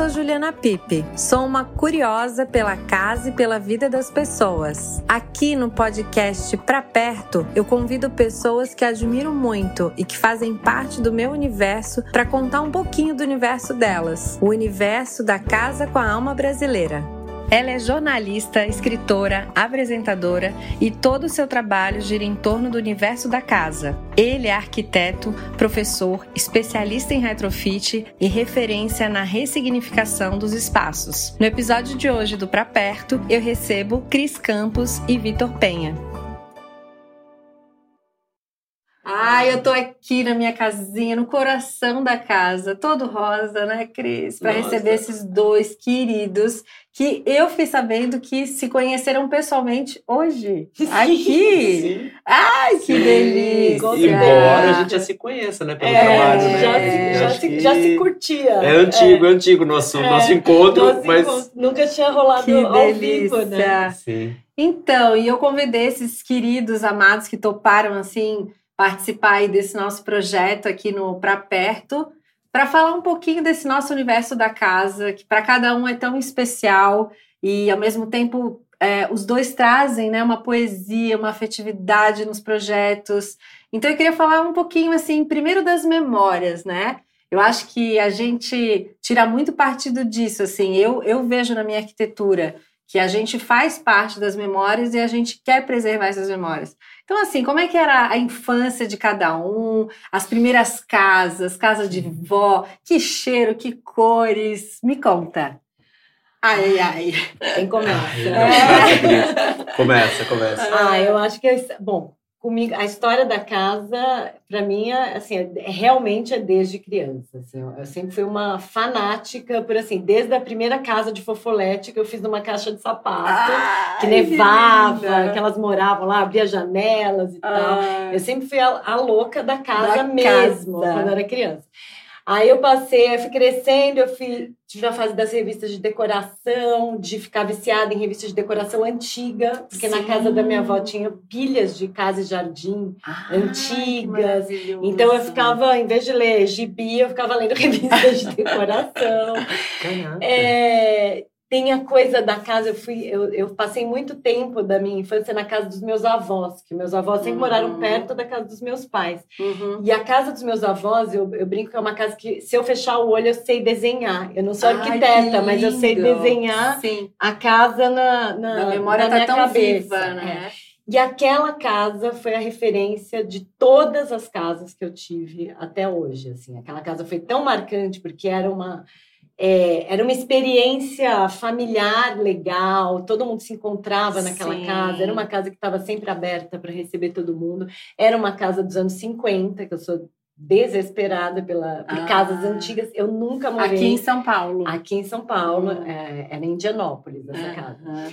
sou Juliana Pipe. Sou uma curiosa pela casa e pela vida das pessoas. Aqui no podcast Pra Perto, eu convido pessoas que admiro muito e que fazem parte do meu universo para contar um pouquinho do universo delas, o universo da casa com a alma brasileira. Ela é jornalista, escritora, apresentadora e todo o seu trabalho gira em torno do universo da casa. Ele é arquiteto, professor, especialista em retrofit e referência na ressignificação dos espaços. No episódio de hoje do Pra Perto, eu recebo Cris Campos e Vitor Penha. Ai, eu tô aqui na minha casinha, no coração da casa, todo rosa, né, Cris? Para receber esses dois queridos que eu fiquei sabendo que se conheceram pessoalmente hoje. Aqui! Sim. Ai, que Sim. delícia! Embora a gente já se conheça, né? Pelo é, trabalho, né? Já, é, já, se, já se curtia. É antigo, é, é antigo nosso, é, nosso encontro, nosso mas. Encontro. Nunca tinha rolado que ao delícia. vivo, né? Sim. Então, e eu convidei esses queridos amados que toparam assim participar desse nosso projeto aqui no Pra Perto para falar um pouquinho desse nosso universo da casa, que para cada um é tão especial e ao mesmo tempo é, os dois trazem né, uma poesia, uma afetividade nos projetos. Então eu queria falar um pouquinho assim, primeiro das memórias, né? Eu acho que a gente tira muito partido disso, assim. Eu, eu vejo na minha arquitetura que a gente faz parte das memórias e a gente quer preservar essas memórias. Então, assim, como é que era a infância de cada um, as primeiras casas, casa de vó, que cheiro, que cores? Me conta. Ai, ai. Quem começa? É. Começa, começa. Ah, eu acho que, bom, comigo a história da casa para mim é, assim é, é, realmente é desde criança assim, eu sempre fui uma fanática por assim desde a primeira casa de fofolete que eu fiz numa caixa de sapato que nevava que, que, elas moravam lá abria janelas e tal. Eu sempre fui a, a louca da casa da mesmo casa. quando eu era criança Aí eu passei, eu fui crescendo, eu fui, tive a fase das revistas de decoração, de ficar viciada em revistas de decoração antiga, porque Sim. na casa da minha avó tinha pilhas de casa e jardim ah, antigas. Então eu ficava, em vez de ler gibi, eu ficava lendo revistas de decoração. É, tem a coisa da casa, eu fui, eu, eu, passei muito tempo da minha infância na casa dos meus avós, que meus avós sempre uhum. moraram perto da casa dos meus pais. Uhum. E a casa dos meus avós, eu, eu brinco que é uma casa que, se eu fechar o olho, eu sei desenhar. Eu não sou arquiteta, mas eu sei desenhar Sim. a casa na, na, na memória na tá tão cabeça. Viva, né? É. E aquela casa foi a referência de todas as casas que eu tive até hoje. Assim, aquela casa foi tão marcante porque era uma é, era uma experiência familiar legal, todo mundo se encontrava naquela Sim. casa, era uma casa que estava sempre aberta para receber todo mundo, era uma casa dos anos 50, que eu sou desesperada pela, por ah. casas antigas, eu nunca morei... Aqui em São Paulo. Aqui em São Paulo, hum. é, era em Indianópolis essa casa.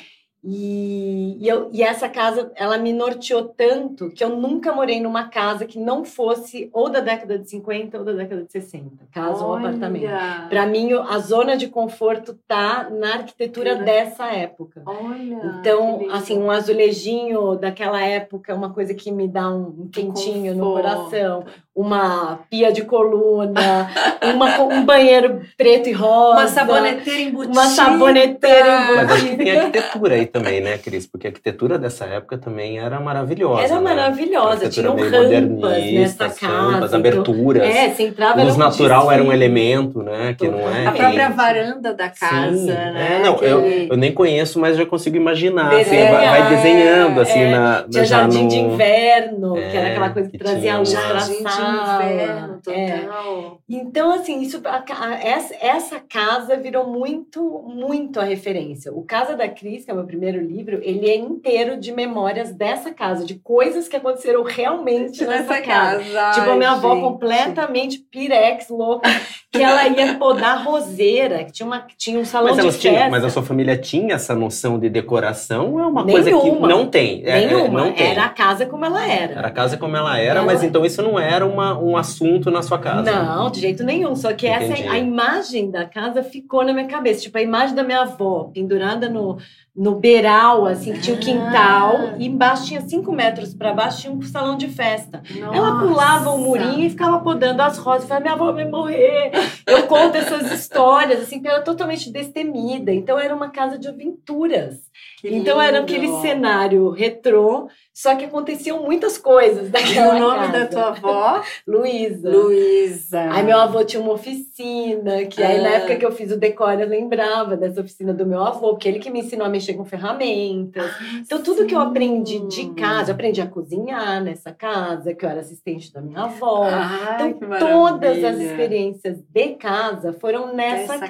E, e, eu, e, essa casa, ela me norteou tanto que eu nunca morei numa casa que não fosse ou da década de 50 ou da década de 60, casa Olha. ou apartamento. Para mim, a zona de conforto tá na arquitetura dessa época. Olha, então, assim, um azulejinho daquela época é uma coisa que me dá um quentinho no coração uma pia de coluna, uma, um banheiro preto e rosa. Uma saboneteira embutida. Uma saboneteira embutida. Mas acho que tem arquitetura aí também, né, Cris? Porque a arquitetura dessa época também era maravilhosa. Era né? maravilhosa. Tinha rampas nessa casa. Rampas, aberturas. É, você entrava... Luz natural era um elemento, né? Que não é... A própria varanda da casa, Sim, né? É, não, que... eu, eu nem conheço, mas já consigo imaginar. Assim, vai, vai, desenhando, assim, é, na... Tinha jardim no... de inverno, que era aquela coisa que, que trazia a luz pra sala inverno, é. total. É. Então, assim, isso, a, a, essa, essa casa virou muito, muito a referência. O Casa da Cris, que é o meu primeiro livro, ele é inteiro de memórias dessa casa, de coisas que aconteceram realmente nessa, nessa casa. casa. Tipo, a minha gente. avó completamente pirex, louca, que ela ia podar roseira, que tinha, uma, tinha um salão mas de festa. Tinha, mas a sua família tinha essa noção de decoração ou é uma Nenhuma. coisa que não tem? É, é Nenhuma. não tem. Era a casa como ela era. Era a casa como ela era, ela... mas então isso não era uma, um assunto na sua casa. Não, de jeito nenhum. Só que Entendi. essa a imagem da casa ficou na minha cabeça. Tipo, a imagem da minha avó pendurada no, no, beiral, assim, que tinha um quintal, ah. e embaixo tinha cinco metros para baixo, tinha um salão de festa. Nossa. Ela pulava o murinho e ficava podando as rosas. Falava, minha avó vai morrer. Eu conto essas histórias, assim, que era totalmente destemida. Então era uma casa de aventuras. Que então lindo. era aquele cenário retrô, só que aconteciam muitas coisas daquela o nome casa. da tua avó? Luísa. Luísa. Aí meu avô tinha uma oficina, que aí na ah. época que eu fiz o decor eu lembrava dessa oficina do meu avô, porque ele que me ensinou a mexer com ferramentas. Ah, então tudo sim. que eu aprendi de casa, eu aprendi a cozinhar nessa casa, que eu era assistente da minha avó. Ah, então todas as experiências de casa foram nessa casa.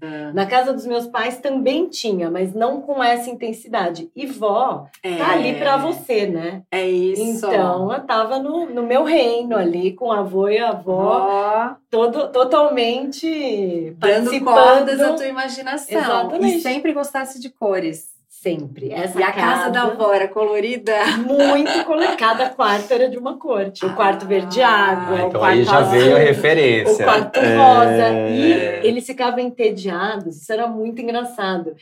casa. Na casa dos meus pais também tinha, mas não com essa intensidade. E vó é. tá ali para você, né? É isso. Então, eu tava no, no meu reino ali, com a avô e a avó, todo, totalmente Dando cordas à tua imaginação. Exatamente. E sempre gostasse de cores. Sempre. Essa e a casa, casa da avó era colorida? Muito colorida. Cada quarto era de uma cor. Tinha o quarto verde água, ah, então o quarto aí já azul, veio a referência. O quarto é... rosa. E eles ficavam entediados. Isso era muito engraçado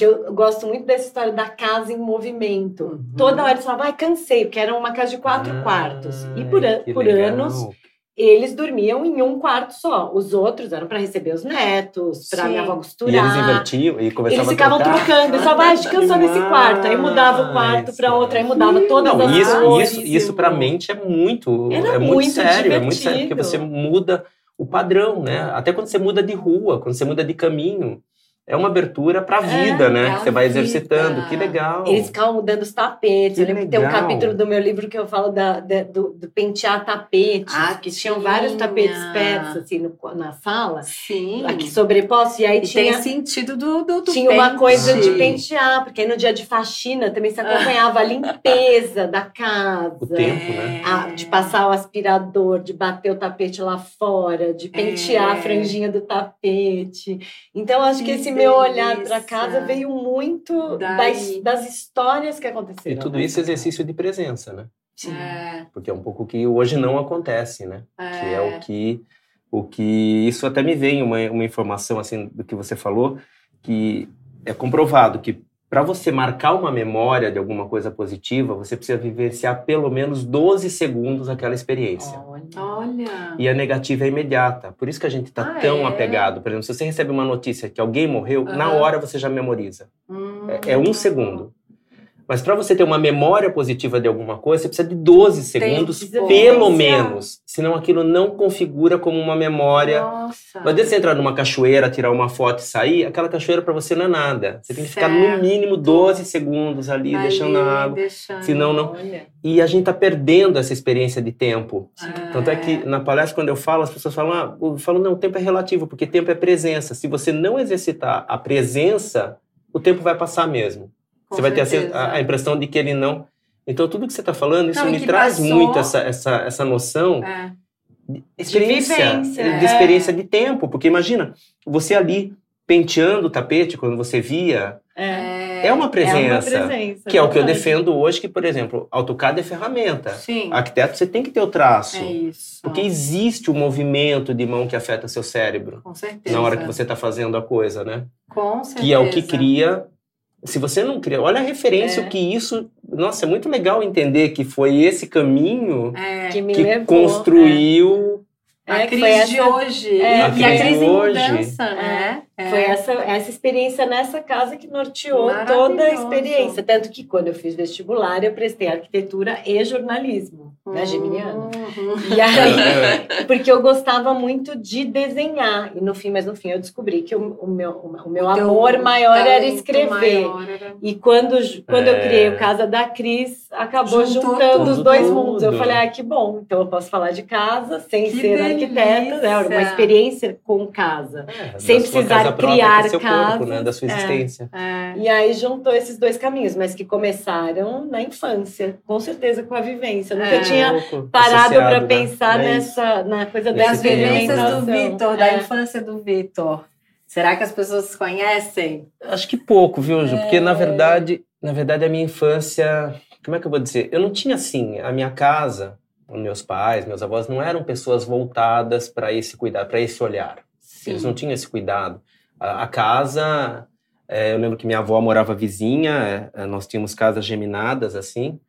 que eu gosto muito dessa história da casa em movimento. Uhum. Toda hora eles falavam, ah, cansei, porque era uma casa de quatro ah, quartos. E por, an por anos eles dormiam em um quarto só. Os outros eram para receber os netos, para minha avó costurar. E eles invertiam e começavam Eles ficavam a trocando. Eles falavam, ah, acho que eu sou nesse quarto. Aí mudava o quarto para outro, aí mudava todas Não, as isso, cores. Isso, isso para a mente é muito, Era é muito, muito sério. Divertido. É muito sério, porque você muda o padrão, né? Até quando você muda de rua, quando você muda de caminho é uma abertura para a vida, é, né? Que você vai exercitando. Que legal. Eles ficavam mudando os tapetes. Que eu lembro legal. que tem um capítulo do meu livro que eu falo da, da do, do, pentear tapetes. Ah, que tinham vários tapetes pets assim no, na sala. Sim. Aqui sobrepostos. E aí e tinha. Tem sentido do, do, do Tinha uma coisa de pentear, porque aí no dia de faxina também se acompanhava a limpeza da casa. O tempo, né? A, de passar o aspirador, de bater o tapete lá fora, de pentear é. a franjinha do tapete. Então, acho que, que esse meu olhar para casa veio muito das, das, histórias que aconteceram. E tudo isso é exercício de presença, né? Sim. É. Porque é um pouco que hoje não acontece, né? É. Que é o que o que isso até me vem uma, uma informação assim do que você falou que é comprovado que para você marcar uma memória de alguma coisa positiva, você precisa vivenciar pelo menos 12 segundos aquela experiência. Olha. E a negativa é imediata. Por isso que a gente está ah, tão é? apegado. Por exemplo, se você recebe uma notícia que alguém morreu, uhum. na hora você já memoriza. Hum. É, é um segundo. Mas para você ter uma memória positiva de alguma coisa, você precisa de 12 segundos, pelo menos. Senão aquilo não configura como uma memória. Nossa. Não adianta você entrar numa cachoeira, tirar uma foto e sair, aquela cachoeira para você não é nada. Você tem que certo. ficar no mínimo 12 segundos ali, ali deixando a água. Deixando. Senão não. Olha. E a gente tá perdendo essa experiência de tempo. Ah. Tanto é que na palestra, quando eu falo, as pessoas falam, ah, eu falo, não, o tempo é relativo, porque tempo é presença. Se você não exercitar a presença, o tempo vai passar mesmo. Com você vai ter a, a, impressão de que ele não. Então, tudo que você está falando, isso não, me traz passou... muito essa, essa, essa noção é. de experiência, de, vivência, de, experiência é. de tempo. Porque imagina, você ali penteando o tapete quando você via. É, é uma presença. É uma presença que é, o que eu defendo hoje, que, por exemplo, AutoCAD é ferramenta. Sim. Arquiteto, você tem que ter o traço. É isso. Porque existe o um movimento de mão que afeta seu cérebro. Com certeza. Na hora que você está fazendo a coisa, né? Com certeza. Que é o que cria se você não cria, olha a referência, é. que isso. Nossa, é muito legal entender que foi esse caminho é. que, que levou, construiu. É. A crise essa, de hoje. É, a e a crise de mudança, né? É. Foi essa, essa experiência nessa casa que norteou toda a experiência. Tanto que quando eu fiz vestibular, eu prestei arquitetura e jornalismo, né, uhum. né, Geminiano? E aí, porque eu gostava muito de desenhar. E no fim, mas no fim, eu descobri que o, o meu, o meu o amor maior era escrever. Maior era... E quando, quando é. eu criei o Casa da Cris, acabou Juntou juntando tudo, os dois tudo. mundos. Eu falei, ah, que bom. Então eu posso falar de casa sem que ser delícia. arquiteta, né? Uma experiência com casa. É, sem precisar criar seu casas, corpo, né, da sua existência. É, é. E aí juntou esses dois caminhos, mas que começaram na infância, com certeza com a vivência. Eu nunca é. Tinha parado para né? pensar né? nessa na coisa das vivências do Vitor, da é. infância do Vitor. Será que as pessoas conhecem? Acho que pouco, viu, Ju? Porque na é. verdade, na verdade a minha infância, como é que eu vou dizer? Eu não tinha assim, a minha casa, meus pais, meus avós não eram pessoas voltadas para esse cuidado, para esse olhar. Sim. Eles não tinham esse cuidado a, casa É, eu lembro que minha avó morava vizinha, é, nós tínhamos casas geminadas assim.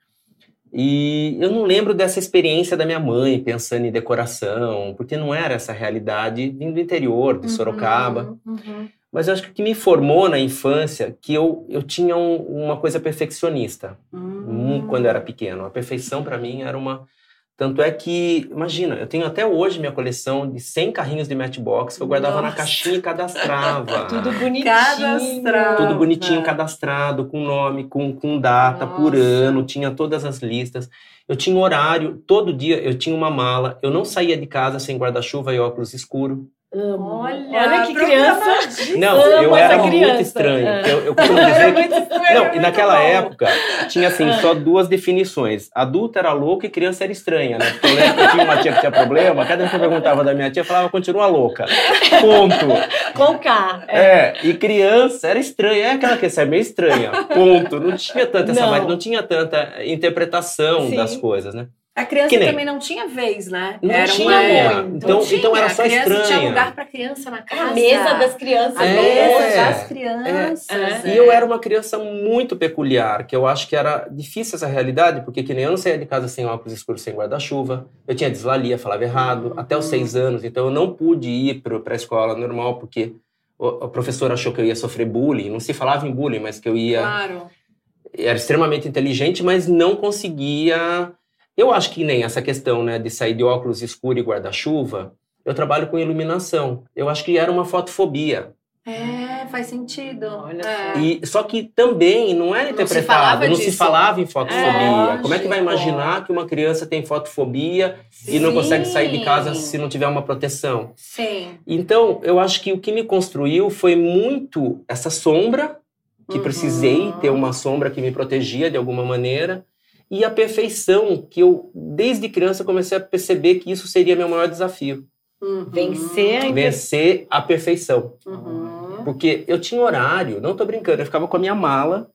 E eu não lembro dessa experiência da minha mãe pensando em decoração, porque não era essa realidade vindo do interior, de Sorocaba. Uhum, uhum. Mas eu acho que o que me formou na infância que eu, eu tinha um, uma coisa perfeccionista uhum. quando eu era pequeno. A perfeição para mim era uma tanto é que, imagina, eu tenho até hoje minha coleção de 100 carrinhos de Matchbox que eu guardava Nossa. na caixinha e cadastrava. Tudo bonitinho. Cadastrava. Tudo bonitinho, cadastrado, com nome, com, com data, Nossa. por ano, tinha todas as listas. Eu tinha horário, todo dia eu tinha uma mala. Eu não saía de casa sem guarda-chuva e óculos escuro. Amo. Olha, Olha que criança. Não, eu era muito estranho. É. Eu, eu costumo dizer que. Não, e naquela bom. época tinha assim é. só duas definições. Adulta era louca e criança era estranha, né? Porque eu lembro que eu tinha uma tia que tinha problema, cada vez que eu perguntava da minha tia, falava, continua louca. Ponto. Com K. É. é, e criança era estranha. É aquela que é meio estranha. Ponto. Não tinha tanta essa não. não tinha tanta interpretação Sim. das coisas, né? A criança também não tinha vez, né? Não era tinha. Uma... Então, tinha. então era só estranha. Tinha lugar para criança na casa. A mesa das crianças. A é, mesa das crianças. É. É. E eu era uma criança muito peculiar, que eu acho que era difícil essa realidade, porque que nem eu não saía de casa sem óculos escuros, sem guarda-chuva. Eu tinha dislalia, falava errado, uhum. até os seis anos. Então eu não pude ir para a escola normal, porque o, professor achou que eu ia sofrer bullying. Não se falava em bullying, mas que eu ia... Claro. Era extremamente inteligente, mas não conseguia eu acho que nem essa questão né, de sair de óculos escuros e guarda-chuva, eu trabalho com iluminação. Eu acho que era uma fotofobia. É, faz sentido. Olha é. E, só que também não era interpretado, não, se, não se falava em fotofobia. É, Como é que vai imaginar que uma criança tem fotofobia Sim. e não consegue sair de casa se não tiver uma proteção? Sim. Então, eu acho que o que me construiu foi muito essa sombra, que uhum. precisei ter uma sombra que me protegia de alguma maneira e a perfeição, que eu, desde criança, comecei a perceber que isso seria meu maior desafio. Uhum. Vencer a Vencer a perfeição. Uhum. Porque eu tinha horário, não tô brincando, eu ficava com a minha mala,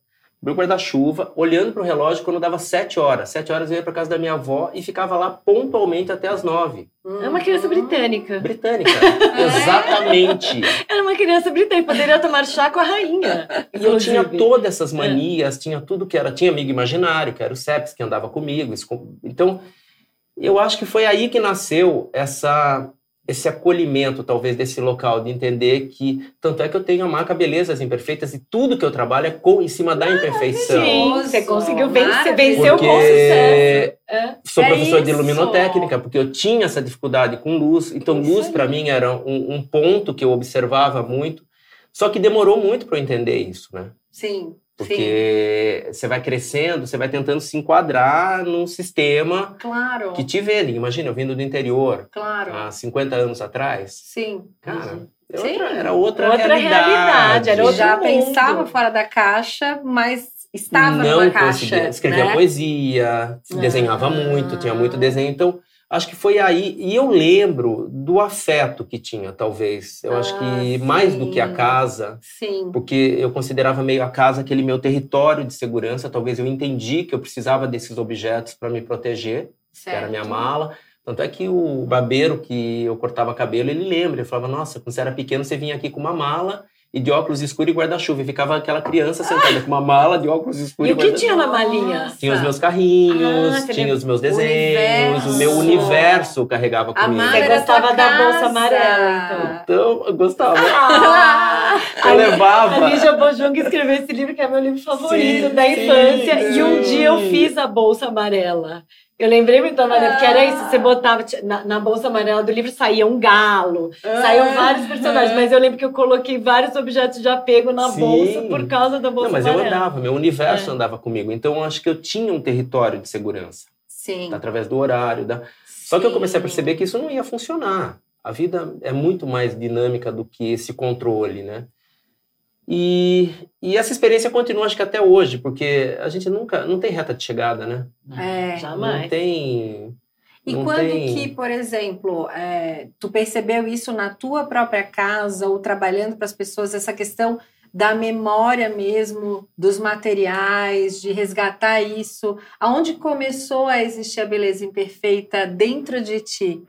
meu guarda-chuva, olhando para o relógio quando dava sete horas. Sete horas eu ia para casa da minha avó e ficava lá pontualmente até as nove. É uma criança britânica. Britânica, exatamente. Era uma criança britânica, poderia tomar chá com a rainha. E eu tinha todas essas é. manias, é. tinha tudo que era. Tinha amigo imaginário, que era o Seps, que andava comigo. Então, eu acho que foi aí que nasceu essa esse acolhimento, talvez, desse local, de entender que, tanto é que eu tenho a marca Belezas Imperfeitas e tudo que eu trabalho é com, em cima da imperfeição. Sim, você conseguiu vencer, venceu com sucesso. É. Sou é professor isso. de luminotécnica, porque eu tinha essa dificuldade com luz, então isso luz para mim era um, um ponto que eu observava muito, só que demorou muito para eu entender isso, né? Sim. Porque Sim. você vai crescendo, você vai tentando se enquadrar num sistema claro. que te vê ali. Imagina, eu vindo do interior claro. há 50 anos atrás. Sim. Cara, Era, outra, era outra, outra realidade. realidade. Era outro Já mundo. pensava fora da caixa, mas estava Não numa caixa. Escrevia né? poesia, desenhava ah. muito, tinha muito desenho. Então, Acho que foi aí. E eu lembro do afeto que tinha, talvez. Eu ah, acho que sim. mais do que a casa. Sim. Porque eu considerava meio a casa aquele meu território de segurança. Talvez eu entendi que eu precisava desses objetos para me proteger, certo. que era a minha mala. Tanto é que o barbeiro que eu cortava cabelo, ele lembra. Ele falava: Nossa, quando você era pequeno, você vinha aqui com uma mala e de óculos escuros e guarda-chuva. E ficava aquela criança sentada com uma mala de óculos escuros e, e o que tinha na malinha? Tinha os meus carrinhos, ah, tinha os meus desenhos, o, o meu universo carregava comigo. Você gostava da bolsa amarela, então. Então, eu gostava. Ah, eu levava. A Lígia Bojung escreveu esse livro, que é meu livro favorito sim, da infância. Sim. E um dia eu fiz a bolsa amarela. Eu lembrei muito da Maria, porque era isso, você botava na, na, bolsa amarela do livro saía um galo, ah, saíam vários personagens, mas eu lembro que eu coloquei vários objetos de apego na Sim. bolsa por causa da bolsa Não, mas amarela. eu andava, meu universo é. andava comigo, então eu acho que eu tinha um território de segurança. Sim. Através do horário, da... Só que eu comecei a perceber que isso não ia funcionar. A vida é muito mais dinâmica do que esse controle, né? E, e essa experiência continua, acho que até hoje, porque a gente nunca, não tem reta de chegada, né? É, jamais. Não tem... E não quando tem... que, por exemplo, é, tu percebeu isso na tua própria casa ou trabalhando para as pessoas, essa questão da memória mesmo, dos materiais, de resgatar isso? Aonde começou a existir a beleza imperfeita dentro de ti?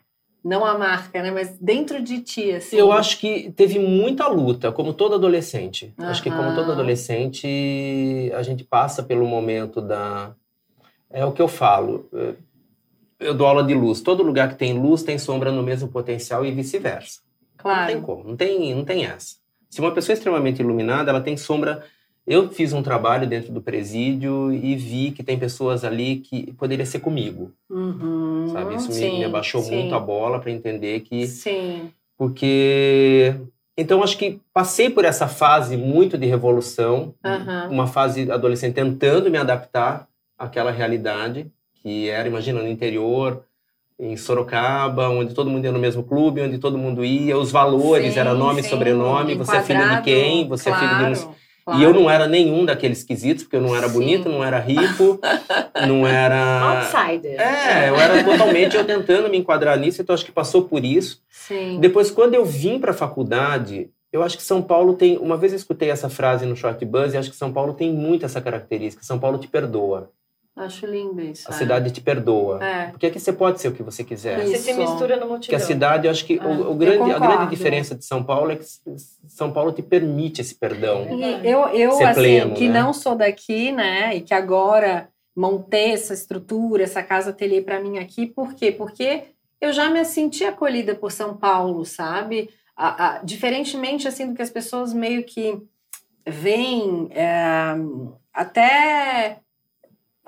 Não a marca, né? Mas dentro de ti, assim. Eu acho que teve muita luta, como todo adolescente. Uhum. Acho que como todo adolescente, a gente passa pelo momento da... É o que eu falo. Eu dou aula de luz. Todo lugar que tem luz tem sombra no mesmo potencial e vice-versa. Claro. Não tem como, não tem, não tem essa. Se uma pessoa é extremamente iluminada, ela tem sombra eu fiz um trabalho dentro do presídio e vi que tem pessoas ali que poderia ser comigo. Uhum, sabe? Isso sim, me, me, abaixou sim. muito a bola para entender que. Sim. Porque. Então, acho que passei por essa fase muito de revolução, uhum. uma fase adolescente tentando me adaptar àquela realidade, que era, imagina, no interior, em Sorocaba, onde todo mundo ia no mesmo clube, onde todo mundo ia, os valores, sim, era nome e sobrenome, você é filho de quem, você claro. é filho de um Claro. E eu não era nenhum daqueles quesitos, porque eu não era Sim. bonito, não era rico, não era. Outsider. É, eu era totalmente eu tentando me enquadrar nisso, então acho que passou por isso. Sim. Depois, quando eu vim para a faculdade, eu acho que São Paulo tem. Uma vez eu escutei essa frase no Short Buzz e acho que São Paulo tem muito essa característica. São Paulo te perdoa. Acho lindo isso. A é. cidade te perdoa. É. Porque aqui você pode ser o que você quiser. Isso. Você se mistura no multidão. Porque a cidade, eu acho que é. o, o grande, a grande diferença de São Paulo é que São Paulo te permite esse perdão. E eu, eu assim, pleno, que né? não sou daqui, né, e que agora montei essa estrutura, essa casa ateliê para mim aqui, por quê? Porque eu já me senti acolhida por São Paulo, sabe? A, a, diferentemente, assim, do que as pessoas meio que veem é, até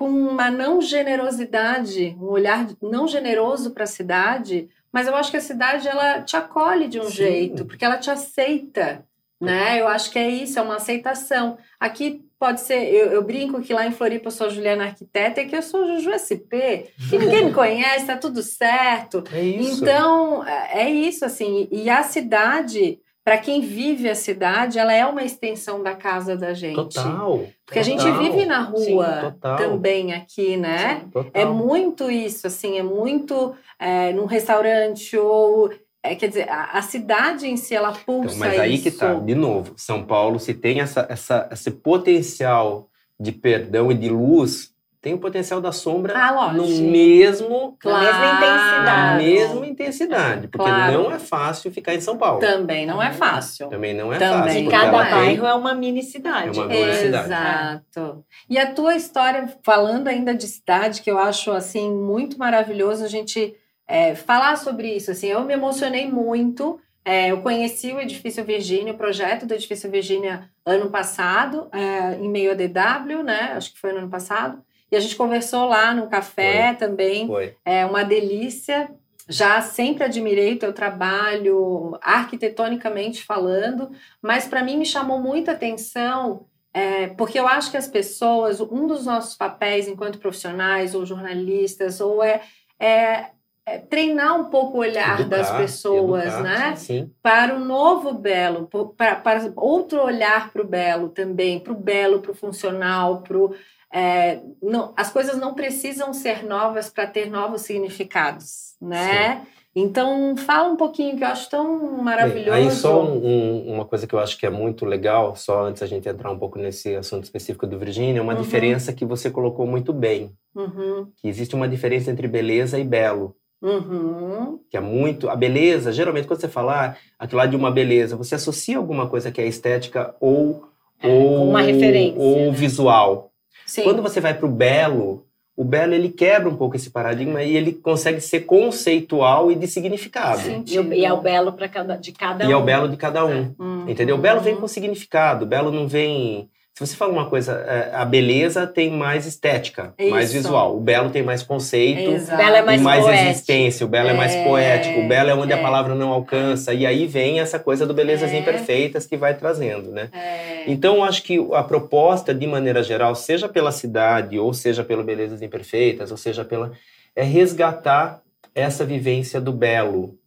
com uma não generosidade, um olhar não generoso para a cidade, mas eu acho que a cidade ela te acolhe de um Sim. jeito, porque ela te aceita, né? Eu acho que é isso, é uma aceitação. Aqui pode ser, eu, eu brinco que lá em Floripa eu sou Juliana Arquiteta e que eu sou Juju SP, e ninguém me conhece, tá tudo certo. É isso. Então, é, é isso, assim, e a cidade para quem vive a cidade, ela é uma extensão da casa da gente. Total. Porque total. a gente vive na rua Sim, também aqui, né? Sim, é muito isso, assim, é muito é, num restaurante ou é, quer dizer, a, a, cidade em si ela pulsa então, Mas aí isso. que tá, de novo, São Paulo se tem essa, essa, esse potencial de perdão e de luz tem o potencial da sombra ah, no mesmo claro. na mesma intensidade. Na mesma intensidade, porque claro. não é fácil ficar em São Paulo. Também não é fácil. Também não é Também. fácil. Cada bairro é uma mini cidade. É uma mini cidade. Exato. E a tua história, falando ainda de cidade, que eu acho assim muito maravilhoso a gente é, falar sobre isso. Assim, eu me emocionei muito. É, eu conheci o Edifício Virgínia, o projeto do Edifício Virgínia ano passado, é, em meio a DW, né? Acho que foi no ano passado. E a gente conversou lá no café Foi. também. Foi. É uma delícia. Já sempre admirei o teu trabalho, arquitetonicamente falando, mas para mim me chamou muita atenção, é, porque eu acho que as pessoas, um dos nossos papéis enquanto profissionais ou jornalistas, ou é, é é, treinar um pouco o olhar educar, das pessoas, educar, né? Sim. Para o novo belo, para, para outro olhar para o belo também, para o belo, para o funcional, para o é, não, as coisas não precisam ser novas para ter novos significados, né? Sim. Então, fala um pouquinho que eu acho tão maravilhoso. Aí só um, um, uma coisa que eu acho que é muito legal, só antes a gente entrar um pouco nesse assunto específico do Virgínia, uma uhum. diferença que você colocou muito bem. Uhum. Que existe uma diferença entre beleza e belo. Uhum. Que é muito. A beleza, geralmente, quando você falar aquilo lá de uma beleza, você associa alguma coisa que é estética ou. É, ou uma referência. Ou né? visual. Sim. Quando você vai para o belo, o belo ele quebra um pouco esse paradigma e ele consegue ser conceitual e de significado. E, é o belo para cada de cada e um. é o belo de cada um. Uhum. Entendeu? O belo vem com significado, o belo não vem se você fala uma coisa, é, a beleza tem mais estética, Isso. mais visual. O belo tem mais conceito, Exato. belo é mais, mais poético. existência. O belo é, é mais poético. O belo é onde é. a palavra não alcança. E aí vem essa coisa do belezas é. imperfeitas que vai trazendo, né? É. Então, acho que a proposta, de maneira geral, seja pela cidade, ou seja pelo Belezas Imperfeitas, ou seja pela. é resgatar essa vivência do belo.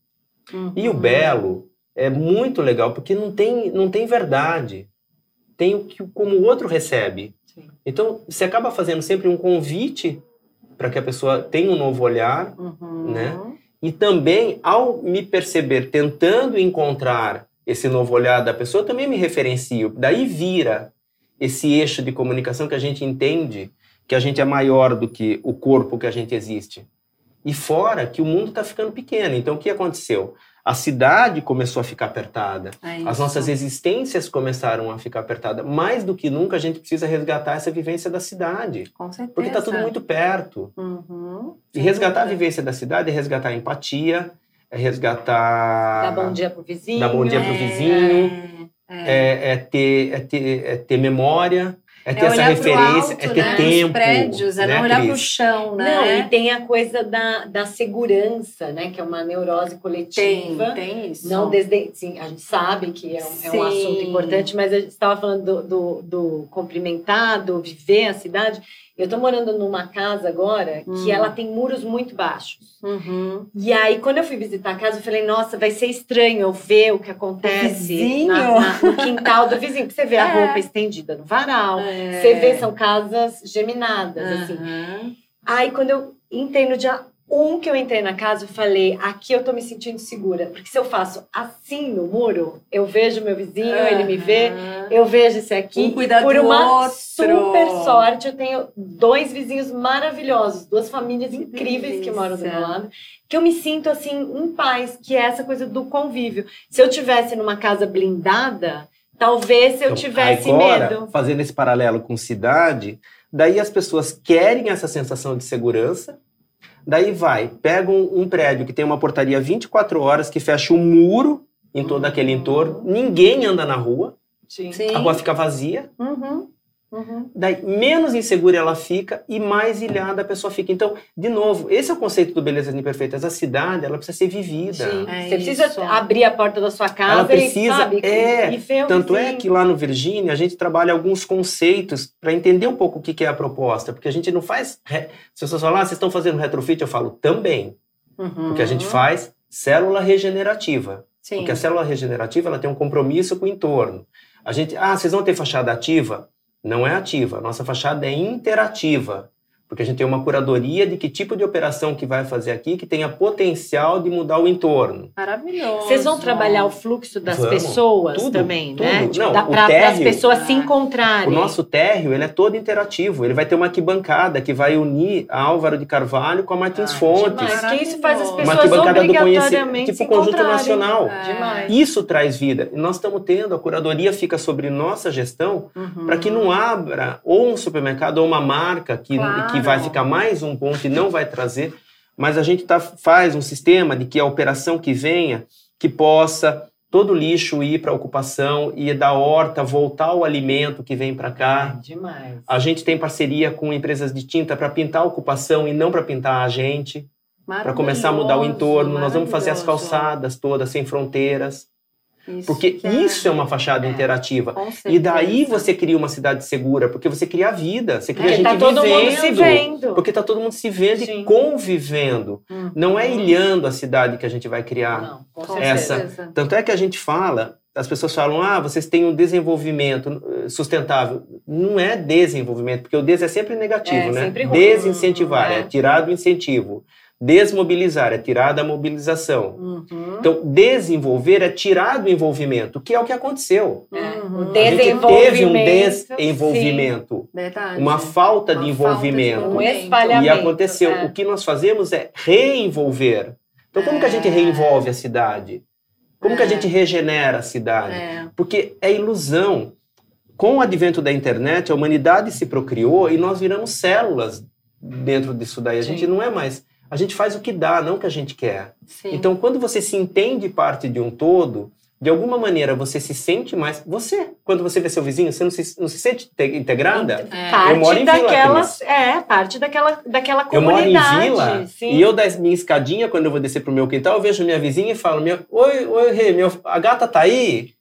Uhum. E o belo é muito legal, porque não tem, não tem verdade tem o que como o outro recebe. Sim. Então, você acaba fazendo sempre um convite para que a pessoa tenha um novo olhar, uhum. né? E também, ao me perceber tentando encontrar esse novo olhar da pessoa, também me referencio. Daí vira esse eixo de comunicação que a gente entende que a gente é maior do que o corpo que a gente existe. E fora que o mundo está ficando pequeno. Então, o que aconteceu? A cidade começou a ficar apertada. É As nossas existências começaram a ficar apertadas. Mais do que nunca, a gente precisa resgatar essa vivência da cidade. Com certeza. Porque está tudo muito perto. Uhum. E resgatar a vivência da cidade é resgatar a empatia, é resgatar. Dar bom dia pro vizinho. Dar bom dia pro vizinho. É, é, é ter, é, ter, é ter memória. É ter é essa referência, alto, é ter né? tempo. Os prédios, é né, não olhar para o chão, né? Não, e tem a coisa da, da segurança, né? Que é uma neurose coletiva. Tem, tem isso. Não desde, sim, a gente sabe que é um, é um assunto importante, mas a gente estava falando do, do, do cumprimentar, do viver a cidade. Eu tô morando numa casa agora hum. que ela tem muros muito baixos. Uhum. E aí, quando eu fui visitar a casa, eu falei, nossa, vai ser estranho eu ver o que acontece na, na, no quintal do vizinho. Porque você vê é. a roupa estendida no varal, é. você vê, são casas geminadas, uhum. assim. Aí, quando eu entrei no dia um que eu entrei na casa, eu falei, aqui eu tô me sentindo segura. Porque se eu faço assim no muro, eu vejo meu vizinho, uhum. ele me vê, eu vejo esse aqui. Um cuidado Por uma outro. super sorte, eu tenho dois vizinhos maravilhosos, duas famílias que incríveis delícia. que moram do meu lado. Que eu me sinto assim, em paz, que é essa coisa do convívio. Se eu tivesse numa casa blindada, talvez se eu então, tivesse agora, medo. Fazendo esse paralelo com cidade, daí as pessoas querem essa sensação de segurança Daí vai, pega um, um, prédio que tem uma portaria 24 horas, que fecha um muro em todo uhum. aquele entorno, ninguém anda na rua, Sim. a rua fica vazia. Uhum. Uhum. Daí, menos insegura ela fica e mais ilhada a pessoa fica. Então, de novo, esse é o conceito do Belezas Imperfeitas. A cidade, ela precisa ser vivida. Sim, é você isso. precisa abrir a porta da sua casa ela precisa, e, sabe, é, e Tanto é que lá no Virgínia, a gente trabalha alguns conceitos para entender um pouco o que é a proposta. Porque a gente não faz... Re... Se vocês falar, ah, vocês estão fazendo retrofit, eu falo também. Uhum. Porque a gente faz célula regenerativa. Sim. Porque a célula regenerativa ela tem um compromisso com o entorno. A gente, ah, vocês vão ter fachada ativa? Não é ativa. Nossa fachada é interativa porque a gente tem uma curadoria de que tipo de operação que vai fazer aqui que tenha potencial de mudar o entorno. Maravilhoso. Vocês vão trabalhar o fluxo das Vamos. pessoas tudo, também, tudo. né? Tipo, para as pessoas ah. se encontrarem. O nosso térreo, ele é todo interativo. Ele vai ter uma arquibancada que vai unir a Álvaro de Carvalho com a Martins ah, Fontes. Que isso faz as pessoas uma arquibancada do conhecimento, tipo conjunto nacional. É. Isso traz vida. E nós estamos tendo, a curadoria fica sobre nossa gestão uhum. para que não abra ou um supermercado ou uma marca que, claro. que vai ficar mais um ponto e não vai trazer, mas a gente tá, faz um sistema de que a operação que venha, que possa todo o lixo ir para a ocupação e da horta voltar o alimento que vem para cá. É demais. A gente tem parceria com empresas de tinta para pintar a ocupação e não para pintar a gente. Para começar a mudar o entorno. Nós vamos fazer as calçadas todas sem fronteiras. Isso porque é, isso é uma fachada é, interativa. E daí você cria uma cidade segura, porque você cria a vida, você cria é, a gente tá todo vivendo. Mundo se vendo. Porque está todo mundo se vendo Sim. e convivendo. Uhum. Não é ilhando a cidade que a gente vai criar. Não, com essa. Certeza. Tanto é que a gente fala, as pessoas falam, ah, vocês têm um desenvolvimento eh, sustentável. Não é desenvolvimento, porque o des é sempre negativo, é, né? Sempre Desincentivar, é. é tirar do incentivo. Desmobilizar é tirar da mobilização. Uhum. Então, desenvolver é tirar do envolvimento, que é o que aconteceu. Uhum. A gente teve um desenvolvimento, uma falta uma de envolvimento. Falta de um e aconteceu. É. O que nós fazemos é reenvolver. Então, como é. que a gente é. reenvolve a cidade? Como é. que a é. gente regenera a cidade? É. Porque é ilusão. Com o advento da internet, a humanidade se procriou e nós viramos células dentro disso daí. A Sim. gente não é mais a gente faz o que dá, não o que a gente quer. Sim. Então, quando você se entende parte de um todo, de alguma maneira você se sente mais. Você, quando você vê seu vizinho, você não se, não se sente integrada? É. Parte eu moro em daquela, vila. É, parte daquela, daquela comunidade. Eu moro em vila sim. e eu, da minha escadinha, quando eu vou descer pro meu quintal, eu vejo minha vizinha e falo: Oi, oi, Rê, meu, a gata tá aí?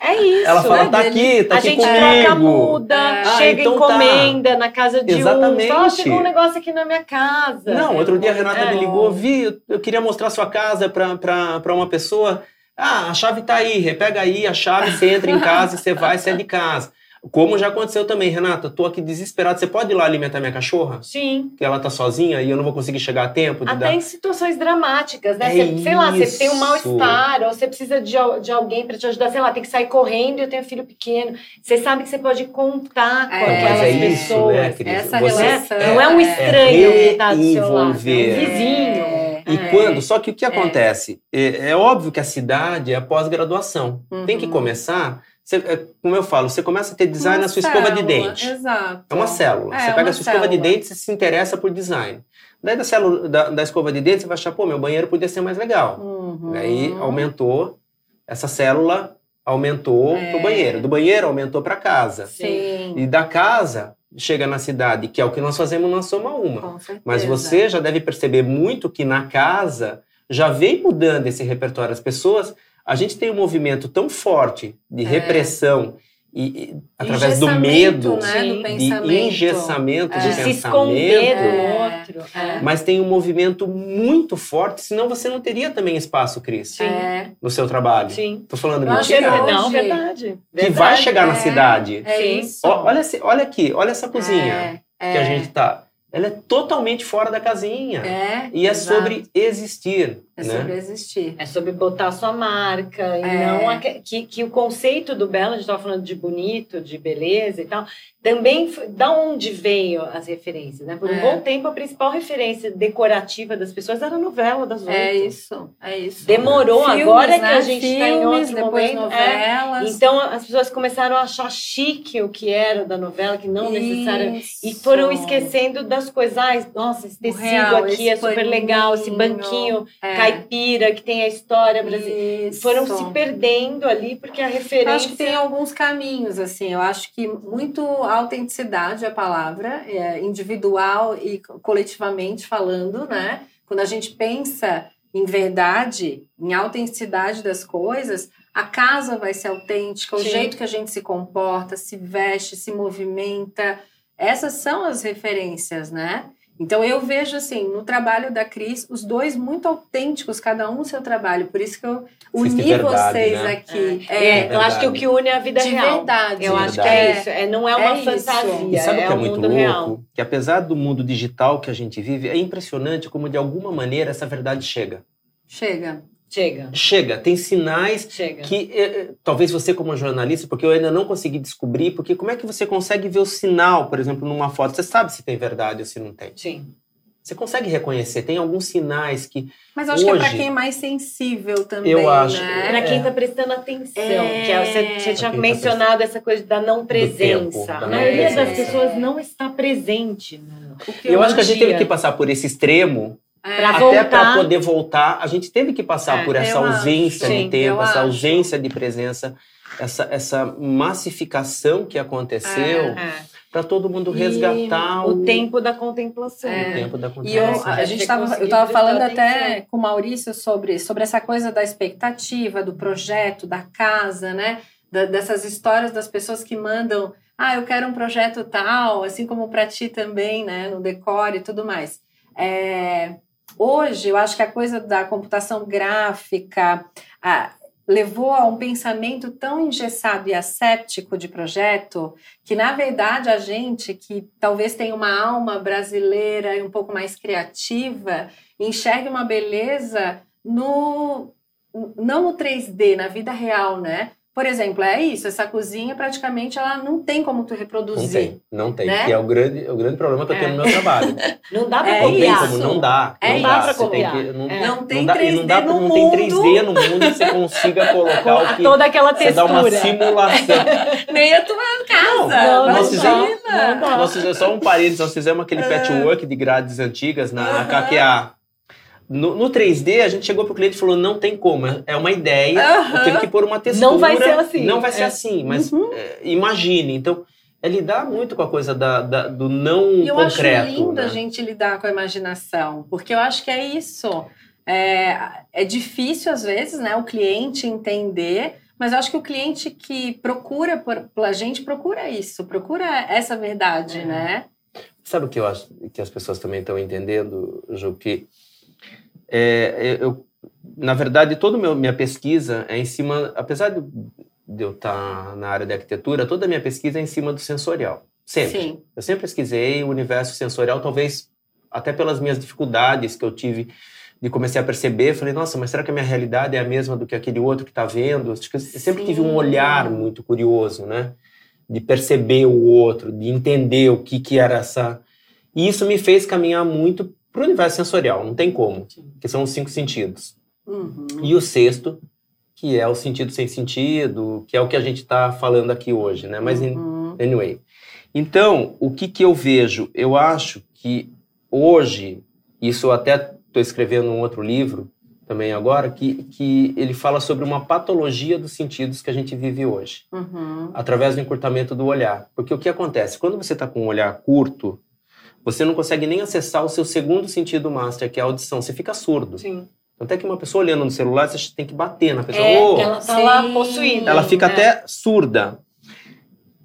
É isso. Ela fala, tá aqui, tá a aqui comigo. A gente troca muda, é. chega ah, então tá. encomenda tá. na casa de Exatamente. um. Fala, chegou um negócio aqui na minha casa. Não, outro dia a Renata é. me ligou, vi, eu queria mostrar sua casa para uma pessoa. Ah, a chave tá aí, repega aí a chave, você entra em casa você vai, sai de casa. Como já aconteceu também, Renata, tô aqui desesperado. Você pode ir lá alimentar minha cachorra? Sim. Que ela tá sozinha e eu não vou conseguir chegar a tempo. Até dar... em situações dramáticas, né? É Você, sei lá, você tem um isso. mal-estar, ou você precisa de, de alguém para te ajudar, sei lá, tem que sair correndo e eu tenho um filho pequeno. Você sabe que você pode contar com É, aquelas Mas é isso, pessoas. né, Cris? Essa Você- relação. Não é um estranho que tá do seu lado, é um vizinho. É. E É. quando? Só que o que acontece? É, é óbvio que a cidade é a pós-graduação. Tem que Uhum. começar. Você- é, como eu falo, você começa a ter design Uma na sua escova de célula, dente. Exato. É uma célula. É, você pega a sua escova de célula. dente e se interessa por design. Daí da, célula, da, da escova de dente, você vai achar, pô, meu banheiro podia ser mais legal. Uhum. Daí aumentou, essa célula aumentou É. pro banheiro. Do banheiro aumentou para casa. Sim, E da casa chega na cidade, que é o que nós fazemos na Soma Uma. com certeza. Mas você já deve perceber muito que na casa já vem mudando esse repertório. As pessoas, a gente tem um movimento tão forte de É. repressão e, e através do medo, né, Sim. do de pensamento. de engessamento É. de De se pensamento. esconder do É. outro. É. Mas tem um movimento muito forte, senão você não teria também espaço, Cris, Sim. É, no seu trabalho. Sim. Tô falando mentira? que Não, hoje- verdade. Que verdade. vai chegar na é, cidade. É Sim. isso. Olha, olha aqui, olha essa cozinha É, que a é, gente tá. Ela é totalmente fora da casinha. É, E é exato. sobre existir. É né? sobre existir. É sobre botar a sua marca e É. não a, que, que o conceito do belo, a gente estava falando de bonito, de beleza e tal, também foi- da onde veio as referências, né? Por um É. bom tempo a principal referência decorativa das pessoas era a novela das oito. É isso, é isso. Demorou Filmes, agora que né? a gente está em outro depois momento. é. novelas. Então as pessoas começaram a achar chique o que era da novela, que não necessariamente e foram esquecendo das coisas. Ai, nossa, esse tecido real, aqui é esse super legal, esse paninho. banquinho É. caipira que tem a história brasileira. Foram se perdendo ali porque a referência. Eu acho que tem alguns caminhos, assim. Eu acho que muito autenticidade é a palavra, é individual e coletivamente falando, né? Quando a gente pensa em verdade, em autenticidade das coisas, a casa vai ser autêntica, o Sim. jeito que a gente se comporta, se veste, se movimenta. Essas são as referências, né? Então eu vejo assim, no trabalho da Cris, os dois muito autênticos, cada um no seu trabalho. Por isso que eu uni verdade, vocês né? aqui. É, eu acho que o que une é a vida de real. verdade. Eu acho que é isso. É, não é uma É fantasia. E sabe o é que é o muito mundo louco? real. Que apesar do mundo digital que a gente vive, é impressionante como de alguma maneira essa verdade chega. Chega. Chega. Chega, tem sinais Chega. que eh, eh, talvez você como jornalista, porque eu ainda não consegui descobrir, porque como é que você consegue ver o sinal, por exemplo, numa foto? Você sabe se tem verdade ou se não tem. Sim. Você consegue reconhecer, tem alguns sinais que Mas eu acho que é Hoje- para quem é mais sensível também, Eu acho. né? Pra quem É. tá prestando atenção. É. Que é, você, você tinha tá mencionado essa coisa da não presença. tempo, da a não maioria das pessoas não está presente. Né? Que eu acho que a gente teve que passar por esse extremo É, Pra até voltar. para poder voltar. A gente teve que passar É, por essa ausência acho. de Sim, tempo, essa acho. ausência de presença, essa, essa massificação que aconteceu É. para todo mundo E resgatar O tempo da contemplação. É. o tempo da E eu, contemplação. a gente tava, eu estava falando até atenção. com o Maurício sobre, sobre essa coisa da expectativa, do projeto, da casa, né? Da- dessas histórias das pessoas que mandam, ah, eu quero um projeto tal, assim como para ti também, né? No decore e tudo mais. É, hoje, eu acho que a coisa da computação gráfica a- levou a um pensamento tão engessado e asséptico de projeto que, na verdade, a gente que talvez tenha uma alma brasileira e um pouco mais criativa, enxerga uma beleza no não no 3D, na vida real, né? Por exemplo, é isso, essa cozinha praticamente ela não tem como tu Não reproduzir. tem, não tem. né? Que é o grande, o grande problema que eu É. tenho no meu trabalho. Não dá pra É não tem copiar. como, não dá. É não isso. dá. Não dá pra tem copiar. que- não, É. Não tem não dá, e 3D não dá, no não tem mundo. 3D no mundo que você consiga colocar o que toda aquela você dá uma textura. simulação. Nem a tua casa. Não, nós imagina. fizemos- Não dá. Nós fizemos só um parênteses, nós fizemos aquele patchwork de grades antigas na, na. KQA. No, no 3D, a gente chegou pro cliente e falou: não tem como, é uma ideia, Aham. eu tenho que pôr uma textura. Não vai ser assim. Não vai ser É. assim, mas Uhum. é, imagine. Então, é lidar muito com a coisa da, da- do não E eu concreto. acho lindo né? a gente lidar com a imaginação, porque eu acho que é isso. É, é difícil, às vezes, né, o cliente entender, mas eu acho que o cliente que procura por, pela gente procura isso, procura essa verdade, É. né? Sabe o que eu acho que as pessoas também estão entendendo, Ju? Que é, eu, na verdade, toda a minha pesquisa é em cima, apesar de eu estar tá na área de arquitetura, toda a minha pesquisa é em cima do sensorial. Sempre. Sim. Eu sempre pesquisei o universo sensorial, talvez até pelas minhas dificuldades que eu tive de comecei a perceber, falei, nossa, mas será que a minha realidade é a mesma do que aquele outro que está vendo? Eu sempre Sim. tive um olhar muito curioso, né? De perceber o outro, de entender o que, que era essa. E isso me fez caminhar muito para o universo sensorial, não tem como, que são os cinco sentidos. Uhum. E o sexto, que é o sentido sem sentido, que é o que a gente está falando aqui hoje, né? Mas, uhum. anyway. Então, o que, que eu vejo? Eu acho que hoje, isso até estou escrevendo um outro livro também agora, que, que ele fala sobre uma patologia dos sentidos que a gente vive hoje, uhum. através do encurtamento do olhar. Porque o que acontece? Quando você está com um olhar curto, você não consegue nem acessar o seu segundo sentido master, que é a audição. Você fica surdo. Sim. Até que uma pessoa olhando no celular, você tem que bater na pessoa. É, oh, ela tá lá possuída. Ela fica é. até surda.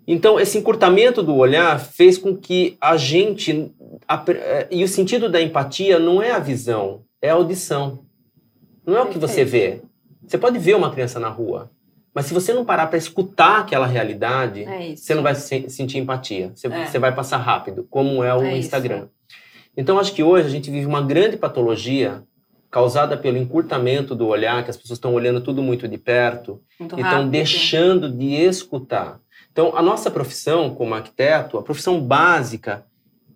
Então, esse encurtamento do olhar fez com que a gente. A, eh, e o sentido da empatia não é a visão, é a audição. Não é o que você vê. Você pode ver uma criança na rua, mas se você não parar para escutar aquela realidade, é você não vai se, sentir empatia. Você, é. você, vai passar rápido, como é o é Instagram. Isso. Então, acho que hoje a gente vive uma grande patologia causada pelo encurtamento do olhar, que as pessoas estão olhando tudo muito de perto muito e estão deixando de escutar. Então, a nossa profissão como arquiteto, a profissão básica,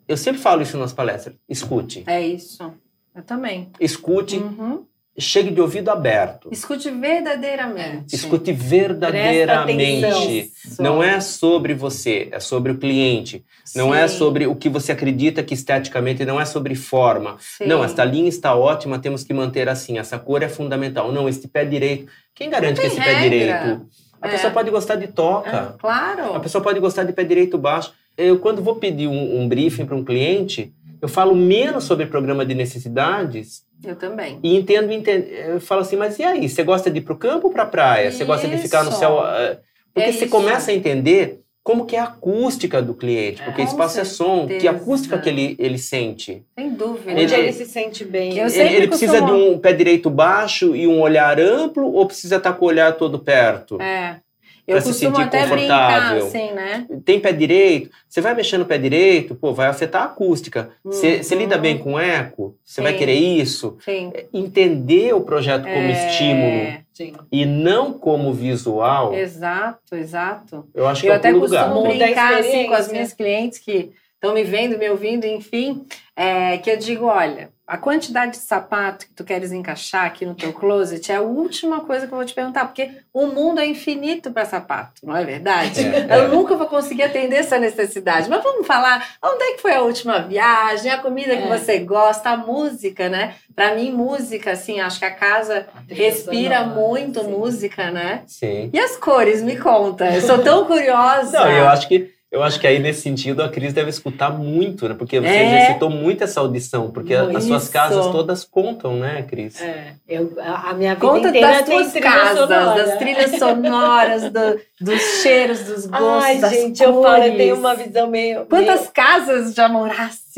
eu sempre falo isso nas palestras, escute. É isso. Eu também. Escute. Uhum. Chegue de ouvido aberto. Escute verdadeiramente. Escute verdadeiramente. Não é sobre você, é sobre o cliente. Sim. Não é sobre o que você acredita que esteticamente, não é sobre forma. Sim. Não, esta linha está ótima, temos que manter assim. Essa cor é fundamental. Não, este pé direito. Quem garante que esse regra. pé direito? A é. pessoa pode gostar de toca. É, claro. A pessoa pode gostar de pé direito baixo. Eu, quando vou pedir um, um briefing para um cliente, eu falo menos sobre programa de necessidades eu também. E entendo, entendo, eu falo assim, mas e aí? Você gosta de ir para o campo ou para a praia? Você gosta de ficar no céu? Eh, porque é você isso. começa a entender como que é a acústica do cliente, porque é, espaço certeza. é som, que acústica que ele, ele sente. Sem dúvida. Ele, Onde ele se sente bem. ele, ele precisa de um pé direito baixo e um olhar amplo ou precisa estar com o olhar todo perto? É. Eu costumo se sentir até confortável. Brincar, assim, né? Tem pé direito, você vai mexer no pé direito, pô, vai afetar a acústica. Você uhum. lida bem com eco? Você vai querer isso? Sim. É, entender o projeto como é... estímulo Sim. e não como visual. Exato, exato. Eu acho que eu é até costumo lugar. brincar assim, com as minhas clientes que estão me vendo, me ouvindo, enfim, é, que eu digo, olha, a quantidade de sapato que tu queres encaixar aqui no teu closet é a última coisa que eu vou te perguntar, porque o mundo é infinito para sapato, não é verdade? É, eu é. nunca vou conseguir atender essa necessidade. Mas vamos falar, onde é que foi a última viagem, a comida que é. você gosta, a música, né? Para mim, música, assim, acho que a casa respira muito sim. música, né? Sim. E as cores, me conta. Eu sou tão curiosa. Não, eu acho que eu acho que aí, nesse sentido, a Cris deve escutar muito, né? Porque você é. exercitou muito essa audição, porque Isso. as suas casas todas contam, né, Cris? É, eu, a minha vida Conta inteira das tuas casas, sonora. das trilhas sonoras, do, dos cheiros, dos gostos, Ai, gente, cores. eu falo, eu tenho uma visão meio... Quantas meio... casas já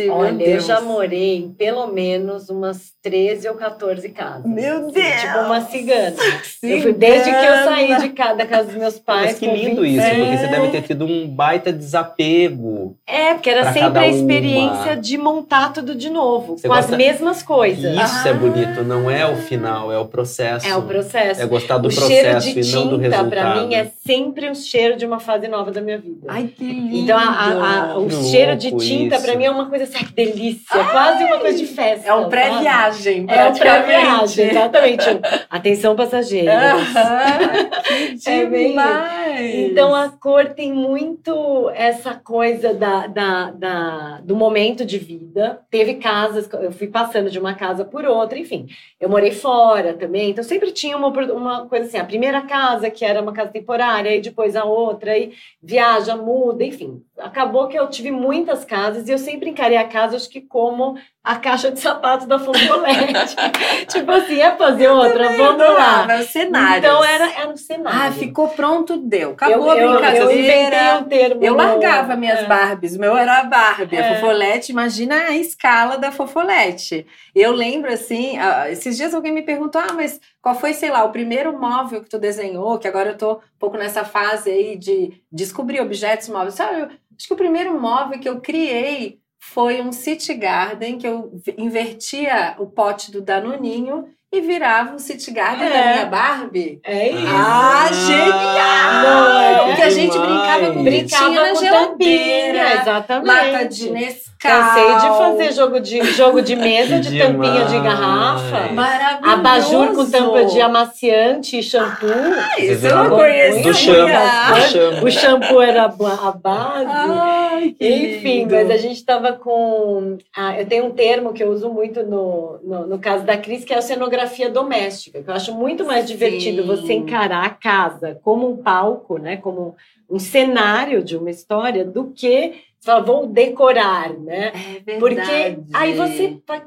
morasse, Olha, eu já morei em pelo menos umas 13 ou 14 casas. Meu assim, Deus! Tipo uma cigana. cigana. Eu fui desde que eu saí de casa, da casa dos meus pais. Mas que lindo isso, porque você deve ter tido um baita desapego. É, porque era sempre a experiência uma. de montar tudo de novo, Você com gosta... as mesmas coisas. Isso é ah. é bonito, não é o final, é o processo. É o processo. É gostar do o processo cheiro de e não do resultado. Para mim é sempre um cheiro de uma fase nova da minha vida. Ai, que lindo. Então a, a, o cheiro de tinta para mim é uma coisa assim, que delícia, Ai. quase uma coisa de festa. É um pré-viagem, É um pré-viagem, exatamente. Atenção passageiros. Uh -huh. é bem Então a cor tem muito essa coisa da, da, da, do momento de vida. Teve casas, eu fui passando de uma casa por outra, enfim. Eu morei fora também, então sempre tinha uma, uma coisa assim, a primeira casa que era uma casa temporária, e depois a outra, e viaja, muda, enfim. Acabou que eu tive muitas casas e eu sempre encarei preparei a casa, acho que como a caixa de sapatos da Fofolete. tipo assim, é fazer outra, vamos lá. Era o cenário. Então era, era o cenário. Ah, ficou pronto, deu. Acabou eu, a brincadeira. Eu, eu um termo. Eu largava minhas é. Barbies. O meu era a Barbie. É. A Fofolete, imagina a escala da Fofolete. Eu lembro, assim, esses dias alguém me perguntou, ah, mas qual foi, sei lá, o primeiro móvel que tu desenhou? Que agora eu tô um pouco nessa fase aí de descobrir objetos móveis. Sabe, acho que o primeiro móvel que eu criei foi um City Garden que eu invertia o pote do Danoninho e virava o City Garden é. da minha Barbie. É isso. Ah, genial! é Porque a gente brincava com brincava na com geladeira. tampinha, exatamente. Lata de Nescau. Cansei de fazer jogo de, jogo de mesa de tampinha de garrafa. Maravilhoso. Abajur com tampa de amaciante e shampoo. Ah, isso eu não conhecia. Do shampoo. O shampoo era a base. Ai, Enfim, lindo. mas a gente estava com... Ah, eu tenho um termo que eu uso muito no, no, no caso da Cris, que é a cenografia doméstica. Que eu acho muito mais divertido Sim. você encarar a casa como um palco, né? Como um cenário de uma história, do que você fala, vou decorar, né? É verdade. Porque aí você. qual-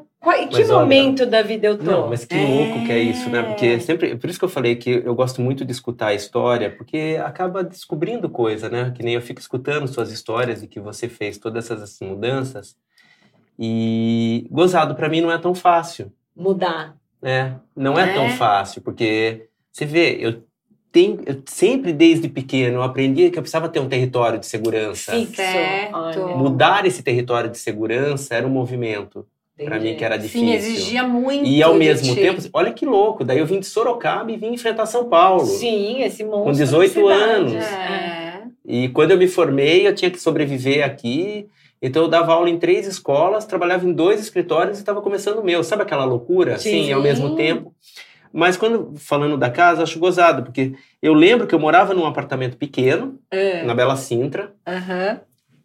que Mas olha, momento da vida eu tô? Não, mas que É. louco que é isso, né? Porque sempre, por isso que eu falei que eu gosto muito de escutar a história, porque acaba descobrindo coisa, né? Que nem eu fico escutando suas histórias e que você fez todas essas mudanças. E gozado para mim não é tão fácil, Mudar. Né? Não é, É? tão fácil, porque você vê, eu tenho, eu sempre desde pequeno eu aprendi que eu precisava ter um território de segurança. Fixo. Certo. Mudar esse território de segurança era um movimento para mim que era difícil. Sim, exigia muito. E ao mesmo ti. tempo, olha que louco, daí eu vim de Sorocaba e vim enfrentar São Paulo. Sim, esse monstro. Com de 18 cidade. anos. É. E quando eu me formei, eu tinha que sobreviver aqui. Então eu dava aula em três escolas, trabalhava em dois escritórios e estava começando o meu. Sabe aquela loucura? Sim. Sim, ao mesmo tempo. Mas quando falando da casa, acho gozado, porque eu lembro que eu morava num apartamento pequeno, É. na Bela Sintra, Aham.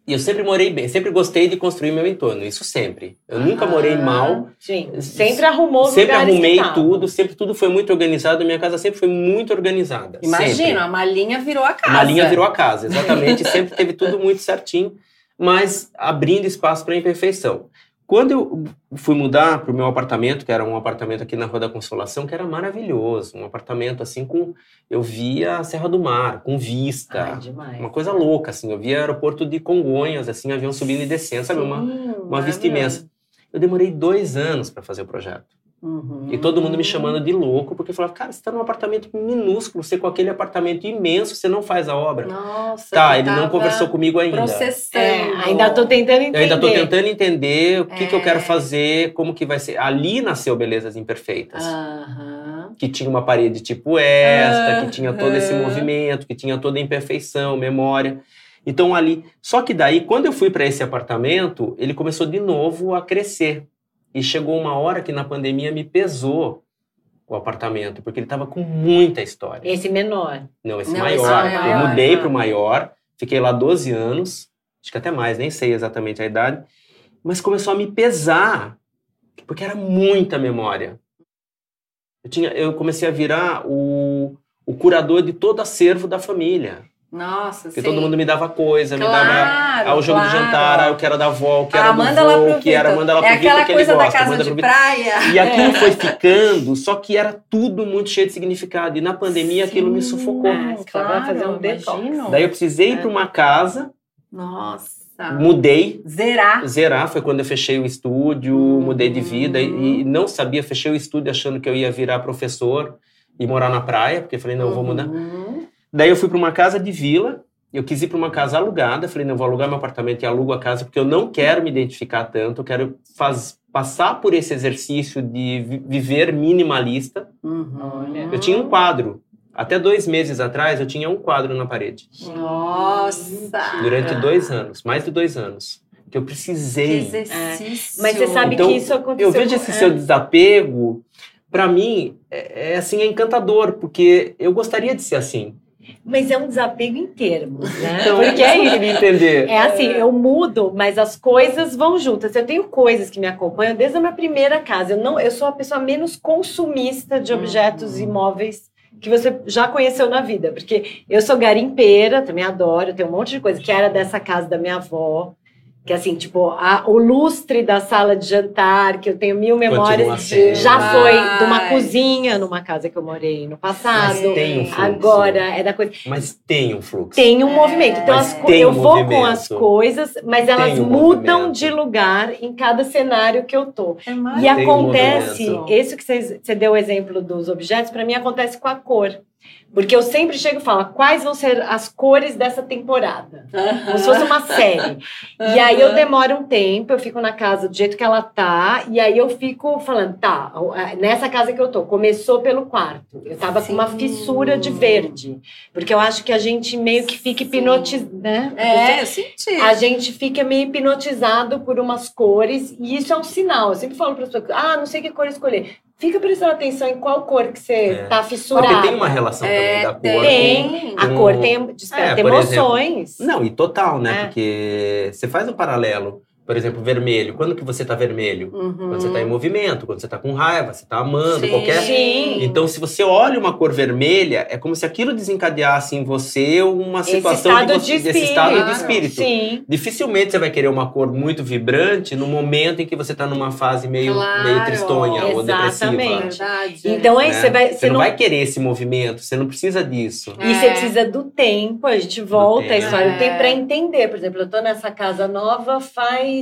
e eu sempre morei bem, sempre gostei de construir meu entorno, isso sempre. Eu nunca morei Ah. mal, Sim, sempre arrumou sempre arrumei tudo, sempre tudo foi muito organizado, minha casa sempre foi muito organizada. sempre. Imagina, a malinha virou a casa. Uma linha virou a casa, exatamente. sempre teve tudo muito certinho, mas abrindo espaço para imperfeição. Quando eu fui mudar para o meu apartamento, que era um apartamento aqui na Rua da Consolação, que era maravilhoso, um apartamento assim com. Eu via a Serra do Mar, com vista. Ai, uma coisa louca, assim. Eu via aeroporto de Congonhas, assim, avião subindo e descendo, sabe? Uma, uma vista imensa. Eu demorei dois anos para fazer o projeto. Uhum. E todo mundo me chamando de louco, porque falava, cara, você está num apartamento minúsculo, você com aquele apartamento imenso, você não faz a obra. Nossa, Tá, ele não conversou comigo ainda. Processando. É, ainda tô tentando entender. Eu ainda tô tentando entender o que, que eu É. quero fazer, como que vai ser. Ali nasceu Belezas Imperfeitas. Aham. Que tinha uma parede tipo esta, que tinha todo esse movimento, que tinha toda a imperfeição, memória. Então ali. Só que daí, quando eu fui para esse apartamento, ele começou de novo a crescer. E chegou uma hora que na pandemia me pesou o apartamento, porque ele estava com muita história. Esse menor. Não, esse Não, maior. esse maior, Eu mudei para o maior, fiquei lá 12 anos, acho que até mais, nem sei exatamente a idade, mas começou a me pesar, porque era muita memória. Eu, tinha, eu comecei a virar o, o curador de todo acervo da família. Nossa, Porque sim. todo mundo me dava coisa, me Claro, dava ah, o jogo claro. de jantar, ah, eu quero da avó, o que Ah, era do manda lá vô, pro o que era, manda lá pro É Vitor, aquela que ele coisa gosta, da casa manda de praia. E aquilo foi ficando, só que era tudo muito cheio de significado. E na pandemia aquilo me Sim. sufocou. Ah, você vai fazer um detox. Daí eu precisei ir É. para uma casa, Nossa. mudei, Zerar. zerar foi quando eu fechei o estúdio, Uhum. mudei de vida e, e não sabia, fechei o estúdio achando que eu ia virar professor e morar na praia, porque eu falei, não, eu vou mudar. Uhum. Daí eu fui para uma casa de vila, eu quis ir para uma casa alugada, falei, não, vou alugar meu apartamento e alugo a casa, porque eu não quero me identificar tanto, eu quero faz, passar por esse exercício de vi- viver minimalista. Uhum. Eu tinha um quadro. Até dois meses atrás, eu tinha um quadro na parede. Nossa. Durante dois anos, mais de dois anos. Que eu Que precisei. exercício. Mas você sabe Então, que isso aconteceu. Eu vejo com- esse é. seu desapego, para mim, é, é, assim, é encantador, porque eu gostaria de ser assim. Mas é um desapego em termos, né? Então, Porque é isso queria entender. É assim, eu mudo, mas as coisas vão juntas. Eu tenho coisas que me acompanham desde a minha primeira casa. Eu não, eu sou a pessoa menos consumista de objetos imóveis que você já conheceu na vida, porque eu sou garimpeira, também adoro, tenho um monte de coisa que era dessa casa da minha avó. Que assim, tipo, a, o lustre da sala de jantar, que eu tenho mil memórias, já foi de uma cozinha numa casa que eu morei no passado. Mas tem um fluxo. Agora é da coisa. Mas tem um fluxo. Tem um é. movimento. Então as, eu um vou movimento. com as coisas, mas elas um mudam movimento. de lugar em cada cenário que eu tô. É e acontece, um esse que você deu o exemplo dos objetos, para mim acontece com a cor. Porque eu sempre chego e falo quais vão ser as cores dessa temporada. Uhum. Como se fosse uma série. Uhum. E aí eu demoro um tempo, eu fico na casa do jeito que ela tá, e aí eu fico falando, tá, nessa casa que eu tô, começou pelo quarto. Eu tava Sim. com uma fissura de verde. Porque eu acho que a gente meio que fica hipnotizado, né? É, eu senti. A gente fica meio hipnotizado por umas cores, e isso é um sinal. Eu sempre falo para as pessoas, ah, não sei que cor escolher. Fica prestando atenção em qual cor que você é. tá fissurado. Porque tem uma relação é, também da cor. Tem. Com, a cor tem, desperta é, emoções. Exemplo, não, e total, né? É. Porque você faz um paralelo por exemplo, vermelho. Quando que você está vermelho? Uhum. Quando você está em movimento, quando você está com raiva, você está amando, sim, qualquer. Sim. Então, se você olha uma cor vermelha, é como se aquilo desencadeasse em você uma situação de você, de desse estado de espírito. Sim. Dificilmente você vai querer uma cor muito vibrante no momento em que você está numa fase meio, claro. meio tristonha Exatamente. ou depressiva. Verdade. Então, aí né? você vai. Você, você não, vai querer esse movimento, você não precisa disso. E você precisa do tempo, a gente volta a história do tempo para entender. Por exemplo, eu estou nessa casa nova faz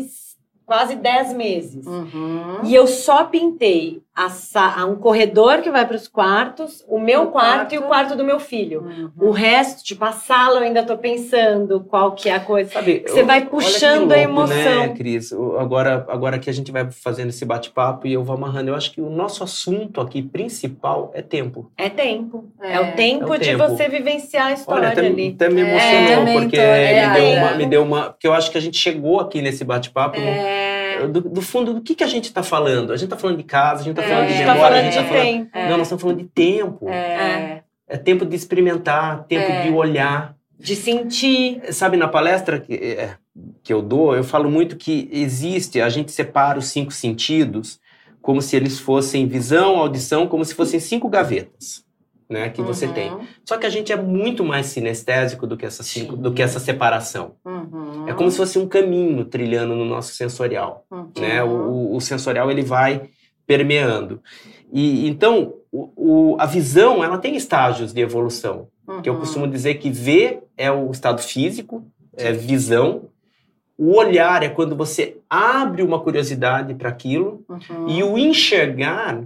quase 10 meses. Uhum. E eu só pintei a, um corredor que vai para os quartos, o meu quarto, quarto, e o quarto do meu filho. Uhum. O resto, tipo, a sala eu ainda tô pensando qual que é a coisa. Sabe, você eu, vai puxando louco, a emoção. Né, Cris? Agora, agora que a gente vai fazendo esse bate-papo e eu vou amarrando, eu acho que o nosso assunto aqui principal é tempo. É tempo. É, é o tempo é o de tempo. você vivenciar a história Olha, até, ali. Até me é. emocionou, é, porque me, deu uma, me deu uma... Porque eu acho que a gente chegou aqui nesse bate-papo... É do, do, fundo, do que, que a gente está falando? A gente está falando de casa, a gente está é, falando de memória, tá a gente está falando. Não, nós estamos falando de tempo. É, é tempo de experimentar, tempo de é. olhar. De sentir. Sabe, na palestra que, que eu dou, eu falo muito que existe, a gente separa os cinco sentidos como se eles fossem visão, audição, como se fossem cinco gavetas né, que uhum. você tem. Uhum. Só que a gente é muito mais sinestésico do que essa, do que essa separação. Uhum. É como se fosse um caminho trilhando no nosso sensorial. Uhum. Né? O, o, sensorial ele vai permeando. E então o, o, a visão ela tem estágios de evolução. Que eu costumo uhum. dizer que ver é o estado físico, é visão. O olhar é quando você abre uma curiosidade para aquilo. Uhum. E o enxergar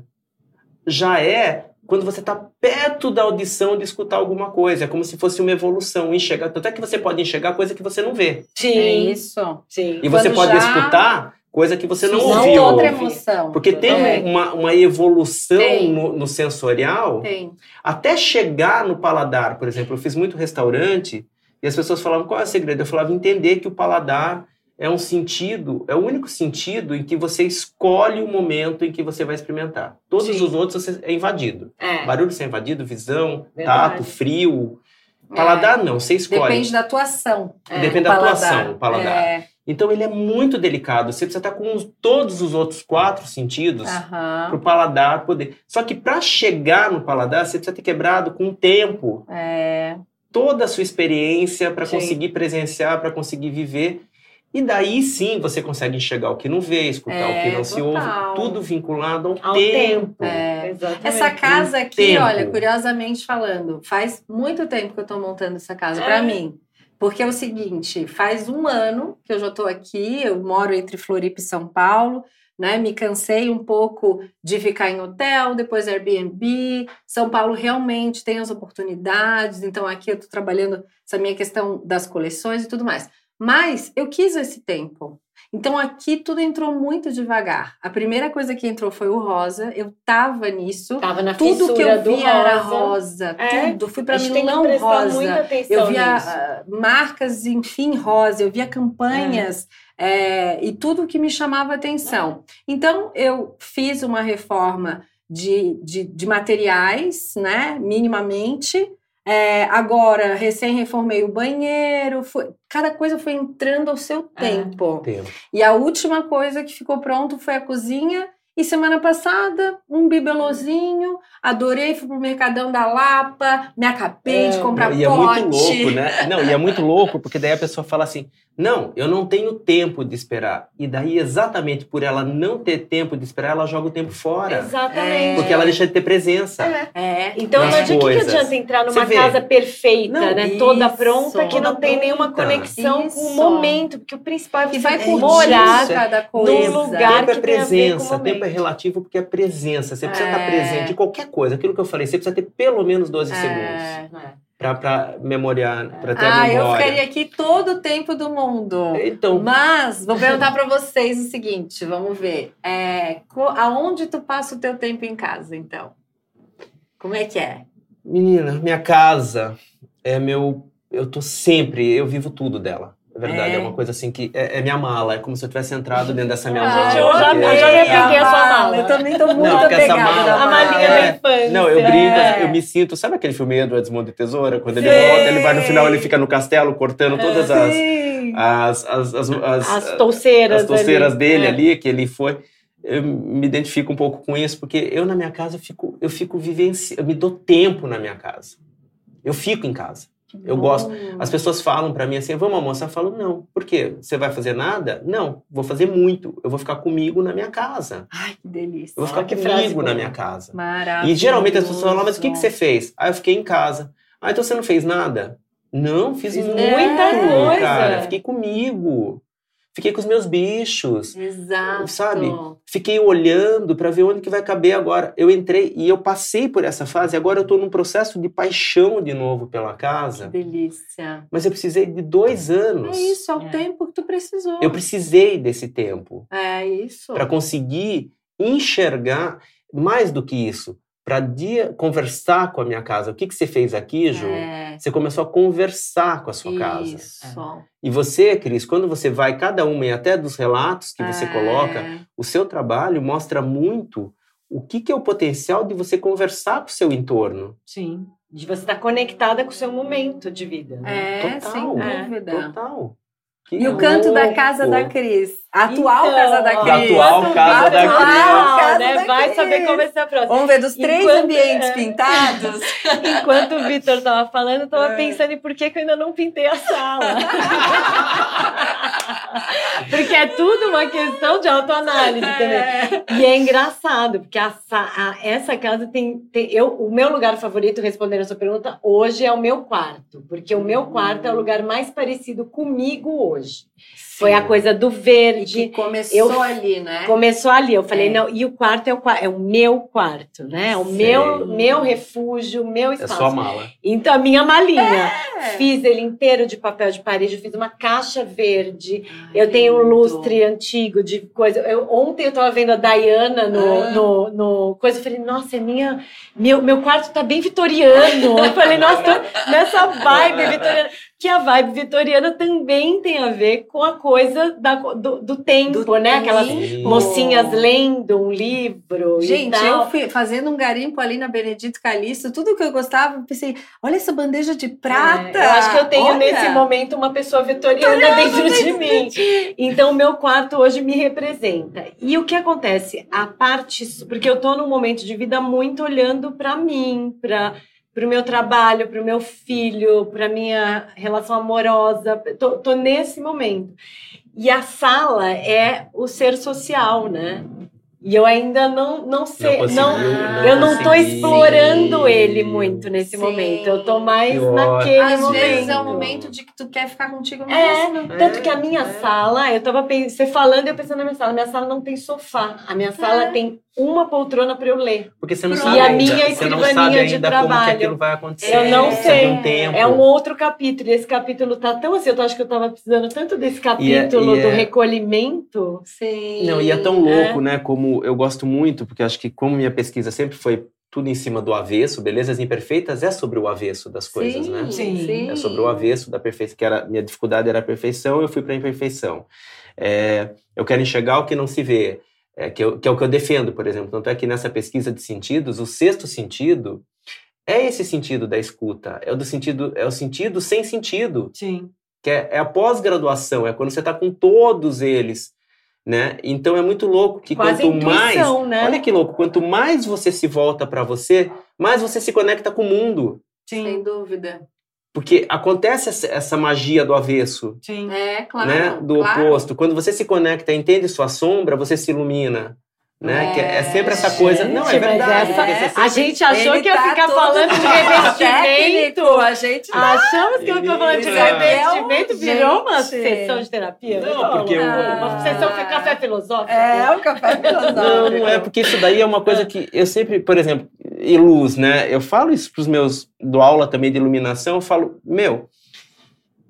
já é quando você está perto da audição de escutar alguma coisa. É como se fosse uma evolução, enxergar. Tanto é que você pode enxergar coisa que você não vê. Sim. É isso. Sim. E você pode já... escutar coisa que você não Sim, ouviu. Não outra emoção. Porque tem é. uma, uma evolução no, no, sensorial tem. até chegar no paladar. Por exemplo, eu fiz muito restaurante e as pessoas falavam qual é o segredo? Eu falava entender que o paladar é um sentido, é o único sentido em que você escolhe o momento em que você vai experimentar. Todos Sim. os outros você é invadido. É. Barulho você é invadido, visão, Verdade. tato, frio. Paladar é. não, você escolhe. Depende da atuação. É. Depende da atuação, o paladar. É. Então ele é muito delicado. Você precisa estar com todos os outros quatro sentidos uhum. para o paladar poder. Só que para chegar no paladar, você precisa ter quebrado com o tempo. É. Toda a sua experiência para conseguir presenciar, para conseguir viver. E daí sim você consegue enxergar o que não vê, escutar é, o que não total. se ouve, tudo vinculado ao, ao tempo. tempo. É, essa casa aqui, tempo. olha, curiosamente falando, faz muito tempo que eu estou montando essa casa para é. mim. Porque é o seguinte, faz um ano que eu já estou aqui, eu moro entre Floripa e São Paulo, né? Me cansei um pouco de ficar em hotel, depois Airbnb. São Paulo realmente tem as oportunidades, então aqui eu estou trabalhando essa minha questão das coleções e tudo mais. Mas eu quis esse tempo. Então aqui tudo entrou muito devagar. A primeira coisa que entrou foi o rosa. Eu tava nisso. Tava na tudo que eu via era rosa. É, tudo. Fui para Milão rosa. eu via uh, marcas, enfim, rosa. Eu via campanhas é. É, e tudo que me chamava atenção. Então eu fiz uma reforma de, de, de materiais, né? Minimamente é, agora, recém-reformei o banheiro, foi, cada coisa foi entrando ao seu é. tempo. tempo. E a última coisa que ficou pronto foi a cozinha. E semana passada, um bibelozinho, adorei, fui pro Mercadão da Lapa, me acabei é, de comprar e pote. é muito louco, né? Não, e é muito louco, porque daí a pessoa fala assim, Não, eu não tenho tempo de esperar. E daí, exatamente por ela não ter tempo de esperar, ela joga o tempo fora. Exatamente. Porque ela deixa de ter presença. É. é. Então, não adianta que adianta entrar numa casa perfeita, não, né? Isso. Toda pronta, que não tem nenhuma conexão isso. com o momento. Porque o principal é você vai morar cada coisa. num lugar tempo é que é presença. Tempo é relativo porque é presença. Você precisa é. estar presente em qualquer coisa. Aquilo que eu falei, você precisa ter pelo menos 12 é. segundos. É para memoriar, para ter ah, a memória. Ah, eu ficaria aqui todo o tempo do mundo. Então. Mas vou perguntar para vocês o seguinte, vamos ver. É, aonde tu passa o teu tempo em casa, então? Como é que é? Menina, minha casa é meu. Eu tô sempre, eu vivo tudo dela. É verdade, é. é, uma coisa assim que é, é, minha mala, é como se eu tivesse entrado dentro dessa minha ah, mala. Eu já, eu já me apeguei a sua mala. Eu também tô muito não, apegada mala, A malinha da infância. Não, eu brinco, é. eu me sinto, sabe aquele filme Edward Mão de Tesoura? Quando ele volta, ele vai no final, ele fica no castelo cortando todas as, as, as, as, as, as touceiras, as touceiras ali. dele ali, que ele foi eu me identifico um pouco com isso, porque eu na minha casa eu fico, eu fico vivenciando, eu me dou tempo na minha casa. Eu fico em casa. Eu gosto. As pessoas falam para mim assim: vamos almoçar? Eu falo: não. Por quê? Você vai fazer nada? Não. Vou fazer muito. Eu vou ficar comigo na minha casa. Ai, que delícia. Eu vou ficar que comigo na minha casa. Maravilhoso. E geralmente as pessoas falam: mas o que, que você fez? Ah, eu fiquei em casa. Ah, então você não fez nada? Não, fiz, fiz muita coisa. Cara. Fiquei comigo. Fiquei com os meus bichos. Exato. Sabe? Fiquei olhando para ver onde que vai caber agora. Eu entrei e eu passei por essa fase. Agora eu estou num processo de paixão de novo pela casa. Que delícia. Mas eu precisei de dois anos. É isso, é o é. tempo que tu precisou. Eu precisei desse tempo. É isso. Para conseguir enxergar mais do que isso para conversar com a minha casa. O que, que você fez aqui, Ju? É. Você começou a conversar com a sua casa. Isso. E você, Cris, quando você vai, cada uma, e até dos relatos que você é. coloca, o seu trabalho mostra muito o que, que é o potencial de você conversar com o seu entorno. Sim. De você estar conectada com o seu momento de vida. Né? É, Total. sem dúvida. Total. Que e o canto da casa da Cris. A atual então, casa da Cris. A atual casa da Cris. Casa né? da Vai saber como vai ser a próxima. Vamos ver dos três Enquanto, ambientes é. pintados. Enquanto o Vitor estava falando, eu estava é. pensando em por que, que eu ainda não pintei a sala. porque é tudo uma questão de autoanálise é. também. E é engraçado, porque a, a, essa casa tem, tem. eu, o meu lugar favorito, respondendo a sua pergunta, hoje é o meu quarto. Porque o meu quarto é o lugar mais parecido comigo hoje. Foi a coisa do verde. E que começou eu, ali, né? Começou ali. Eu falei, é. não, e o quarto é o, é o meu quarto, né? O meu, meu refúgio, meu espaço. É sua mala. Então, a minha malinha. É. Fiz ele inteiro de papel de parede, eu fiz uma caixa verde. Ai, eu tenho um lustre antigo de coisa. Eu, ontem eu tava vendo a Diana no, ah. no, no coisa. Eu falei, nossa, é minha. Meu, meu quarto tá bem vitoriano. Eu falei, nossa, tô nessa vibe vitoriana que a vibe vitoriana também tem a ver com a coisa da, do, do tempo, do né? Aquelas mocinhas lendo um livro. Gente, eu fui fazendo um garimpo ali na Benedito Calixto, tudo que eu gostava, pensei, olha essa bandeja de prata. É, eu acho que eu tenho olha. nesse momento uma pessoa vitoriana dentro de mim. Então, o meu quarto hoje me representa. E o que acontece? A parte. Porque eu tô num momento de vida muito olhando para mim, para para o meu trabalho, para o meu filho, para minha relação amorosa. Tô, tô, nesse momento. E a sala é o ser social, né? E eu ainda não, não sei, não, não, eu não estou explorando Sim. ele muito nesse Sim. momento. Eu estou mais naquele Às momento. Às vezes é o momento de que tu quer ficar contigo é, mesmo. É, tanto que a minha é. sala, eu estava você falando, eu pensando na minha sala, minha sala não tem sofá. A minha sala é. tem uma poltrona para eu ler. Porque você não sabe e a minha escrivaninha de trabalho. como que aquilo vai acontecer. Eu não sei. Um é um outro capítulo. E esse capítulo tá tão assim, eu acho que eu tava precisando tanto desse capítulo e é, e do é... recolhimento. Sim. Não, e é tão louco, é. né? Como eu gosto muito, porque acho que como minha pesquisa sempre foi tudo em cima do avesso, belezas imperfeitas é sobre o avesso das coisas, sim, né? Sim. sim. É sobre o avesso da perfeição, que era minha dificuldade era a perfeição, eu fui para a imperfeição. É, eu quero enxergar o que não se vê. É, que, eu, que, é o que eu defendo, por exemplo. Tanto é que nessa pesquisa de sentidos, o sexto sentido é esse sentido da escuta, é o do sentido, é o sentido sem sentido. Sim. Que é, é a pós-graduação, é quando você está com todos eles, né? Então é muito louco que Quase quanto intuição, mais, né? olha que louco, quanto mais você se volta para você, mais você se conecta com o mundo. Sim. Sem dúvida. Porque acontece essa magia do avesso. Sim. É, claro. Né? Do claro. oposto. Quando você se conecta, entende sua sombra, você se ilumina. Né? É, que é sempre essa coisa. Gente, não, é verdade. Essa, sempre... A gente achou que ia tá ficar falando de revestimento. A gente não. Achamos que ia ficar falando de revestimento. Virou uma sessão de terapia. Não, não porque. Uma sessão de café filosófico. É, um café filosófico. Não, não é, porque isso daí é uma coisa que eu sempre, por exemplo, e luz, né? Eu falo isso para os meus. do aula também de iluminação, eu falo, meu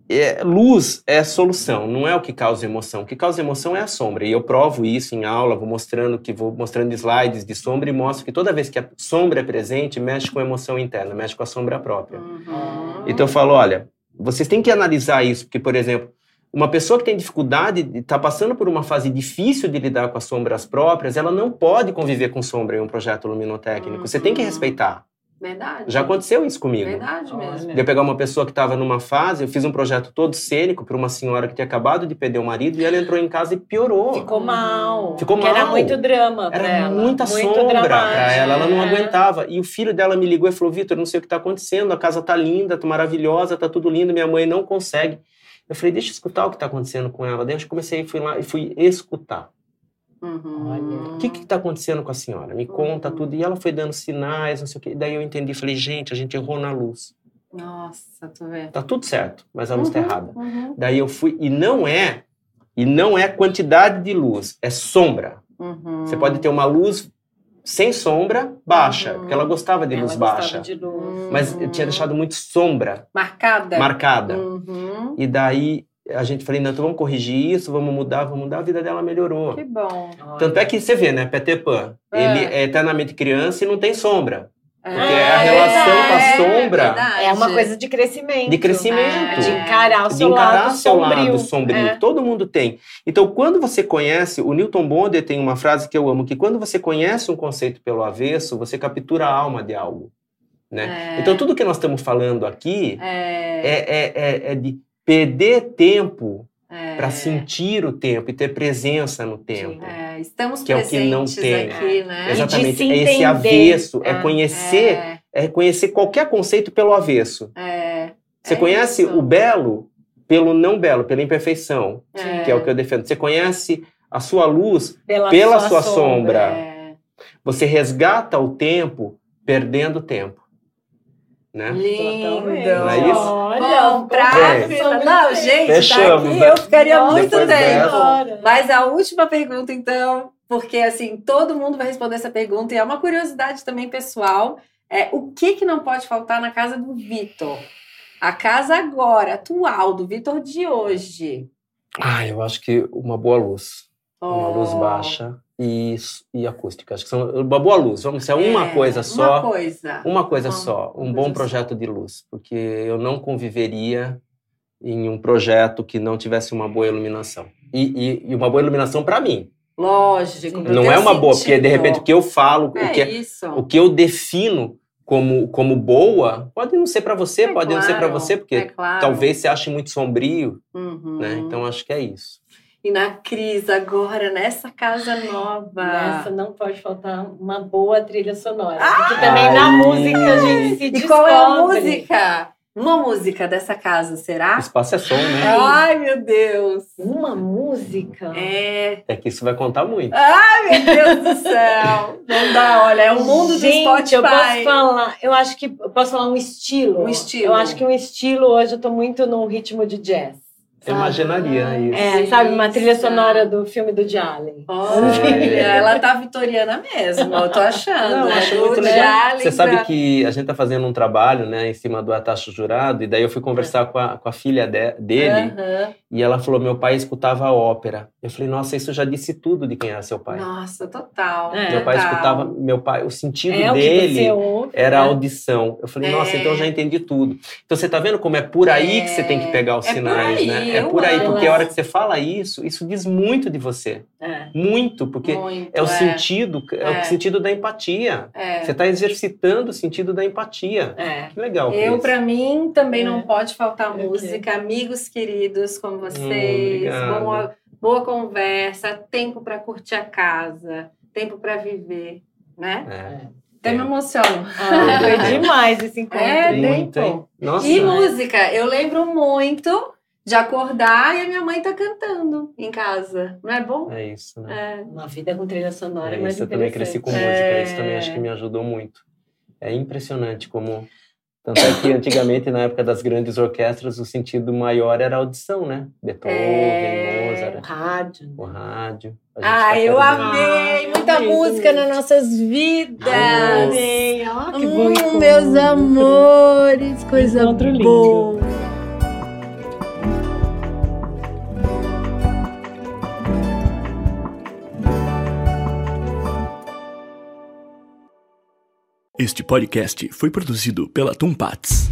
é, luz é solução, não é o que causa emoção. O que causa emoção é a sombra. E eu provo isso em aula, vou mostrando que vou mostrando slides de sombra e mostro que toda vez que a sombra é presente, mexe com a emoção interna, mexe com a sombra própria. Uhum. Então eu falo, olha, vocês têm que analisar isso, porque, por exemplo, uma pessoa que tem dificuldade, está passando por uma fase difícil de lidar com as sombras próprias, ela não pode conviver com sombra em um projeto luminotécnico. Uhum. Você tem que uhum. respeitar. Verdade. Já aconteceu isso comigo. Verdade mesmo. De eu pegar uma pessoa que estava numa fase, eu fiz um projeto todo cênico para uma senhora que tinha acabado de perder o marido e ela entrou em casa e piorou. Ficou mal. Ficou mal. era muito drama Era ela. muita muito sombra para ela, ela não é. aguentava. E o filho dela me ligou e falou: Vitor, não sei o que está acontecendo, a casa tá linda, tá maravilhosa, tá tudo lindo, minha mãe não consegue. Eu falei: deixa eu escutar o que está acontecendo com ela. Daí eu comecei, fui lá e fui escutar. Uhum. O que está acontecendo com a senhora? Me conta uhum. tudo. E ela foi dando sinais, não sei o quê. Daí eu entendi, falei, gente, a gente errou na luz. Nossa, tô vendo. Tá tudo certo, mas a luz tá uhum. tá errada. Uhum. Daí eu fui, e não é, e não é quantidade de luz, é sombra. Uhum. Você pode ter uma luz sem sombra, baixa, porque ela gostava de ela luz gostava baixa. De luz. Mas eu tinha deixado muito sombra. Marcada. Marcada. Uhum. E daí a gente falei, não, então vamos corrigir isso, vamos mudar, vamos mudar, a vida dela melhorou. Que bom. Tanto é que você vê, né, Peter Pan, é. ele é eternamente criança e não tem sombra. É, porque a relação com a sombra é, é, uma coisa de crescimento. De crescimento. de encarar o seu de encarar lado seu sombrio. lado sombrio. É. Todo mundo tem. Então, quando você conhece, o Newton Bonder tem uma frase que eu amo, que quando você conhece um conceito pelo avesso, você captura a alma de algo. Né? Então, tudo que nós estamos falando aqui é, é, é de perder tempo é. para sentir o tempo e ter presença no tempo. É, estamos que é o que não tem. aqui, né? Exatamente. É esse avesso, é, é conhecer, é. é. conhecer qualquer conceito pelo avesso. É. Você É conhece isso. o belo pelo não belo, pela imperfeição, É. que é o que eu defendo. Você conhece a sua luz Pela, pela sua, sua sombra. É. Você resgata o tempo perdendo tempo. Né? Lindo. É isso? Olha, Bom, pra É. Não, gente, Fechamos, tá aqui, né? eu ficaria muito Depois tempo. dessa. Mas a última pergunta, então, porque assim, todo mundo vai responder essa pergunta e é uma curiosidade também pessoal. É, o que, que não pode faltar na casa do Vitor? A casa agora, atual, do Vitor de hoje. Ah, eu acho que uma boa luz. Uma luz Oh, baixa e, e acústica. Acho que são uma boa luz. Vamos ser uma é, coisa só. Uma coisa. Uma coisa Uma- só, um coisa bom projeto de luz, porque eu não conviveria em um projeto que não tivesse uma boa iluminação. E, e- e uma boa iluminação para mim. Lógico. Não é uma boa, porque de sentido. repente o que eu falo, É o, que, isso. o que eu defino como, como boa, pode não ser para você, É pode não ser para claro, você, porque é claro. talvez você ache muito sombrio, Uhum. né? Então acho que é isso. E na Cris, agora, nessa casa nova. Nessa não pode faltar uma boa trilha sonora. Ah! Porque também na música a gente se E descobre. qual é a música? Uma música dessa casa, O será? espaço é som, né? Ai, meu Deus! Uma música? É. É que isso vai contar muito. Ai, meu Deus do céu! Não dá, olha, é o mundo Gente, do Spotify. eu posso falar, eu acho que eu posso falar um estilo. Um estilo. Eu acho que um estilo hoje eu tô muito num ritmo de jazz. Eu imaginaria isso. É, sabe, uma trilha sonora do filme do Jalen. Olha, ela tá vitoriana mesmo, eu tô achando. Não, eu né? acho muito legal. Você sabe que a gente tá fazendo um trabalho, né, em cima do Atacho Jurado, e daí eu fui conversar com, a, com a filha de- dele, Aham. e ela falou: meu pai escutava ópera. Eu falei: nossa, isso já disse tudo de quem era seu pai. Nossa, total. É. Meu pai total. escutava, meu pai, o sentido É o que dele você ouve. era a né? audição. Eu falei: nossa, É. então eu já entendi tudo. Então você tá vendo como é por aí É. que você tem que pegar os É sinais, né? É por aí, porque a hora que você fala isso, isso diz muito de você. É. Muito, porque Muito, é o sentido, é. É. o sentido da empatia. É. Você está exercitando o sentido da empatia. É. Que legal. Eu, para mim, também É. não pode faltar música. Amigos queridos como vocês, obrigado. boa, boa conversa, tempo para curtir a casa, tempo para viver, né? É. Até me emociono. Ah, foi demais esse encontro. É, Muito, tempo. Nossa. E música, eu lembro muito de acordar e a minha mãe tá cantando em casa. Não é bom? É isso, né? É. Uma vida com trilha sonora é, É mais isso, eu também cresci com música, É. isso também acho que me ajudou muito. É impressionante como. Tanto é que antigamente, na época das grandes orquestras, o sentido maior era a audição, né? Beethoven, É. O Mozart, rádio. o rádio. A gente Ah, tá eu amei! Ah, Muita amei música também. nas nossas vidas! Amei, ó, que bom Hum, encontro. meus amores, coisa Encontro lindo. boa! Este podcast foi produzido pela Tumpats.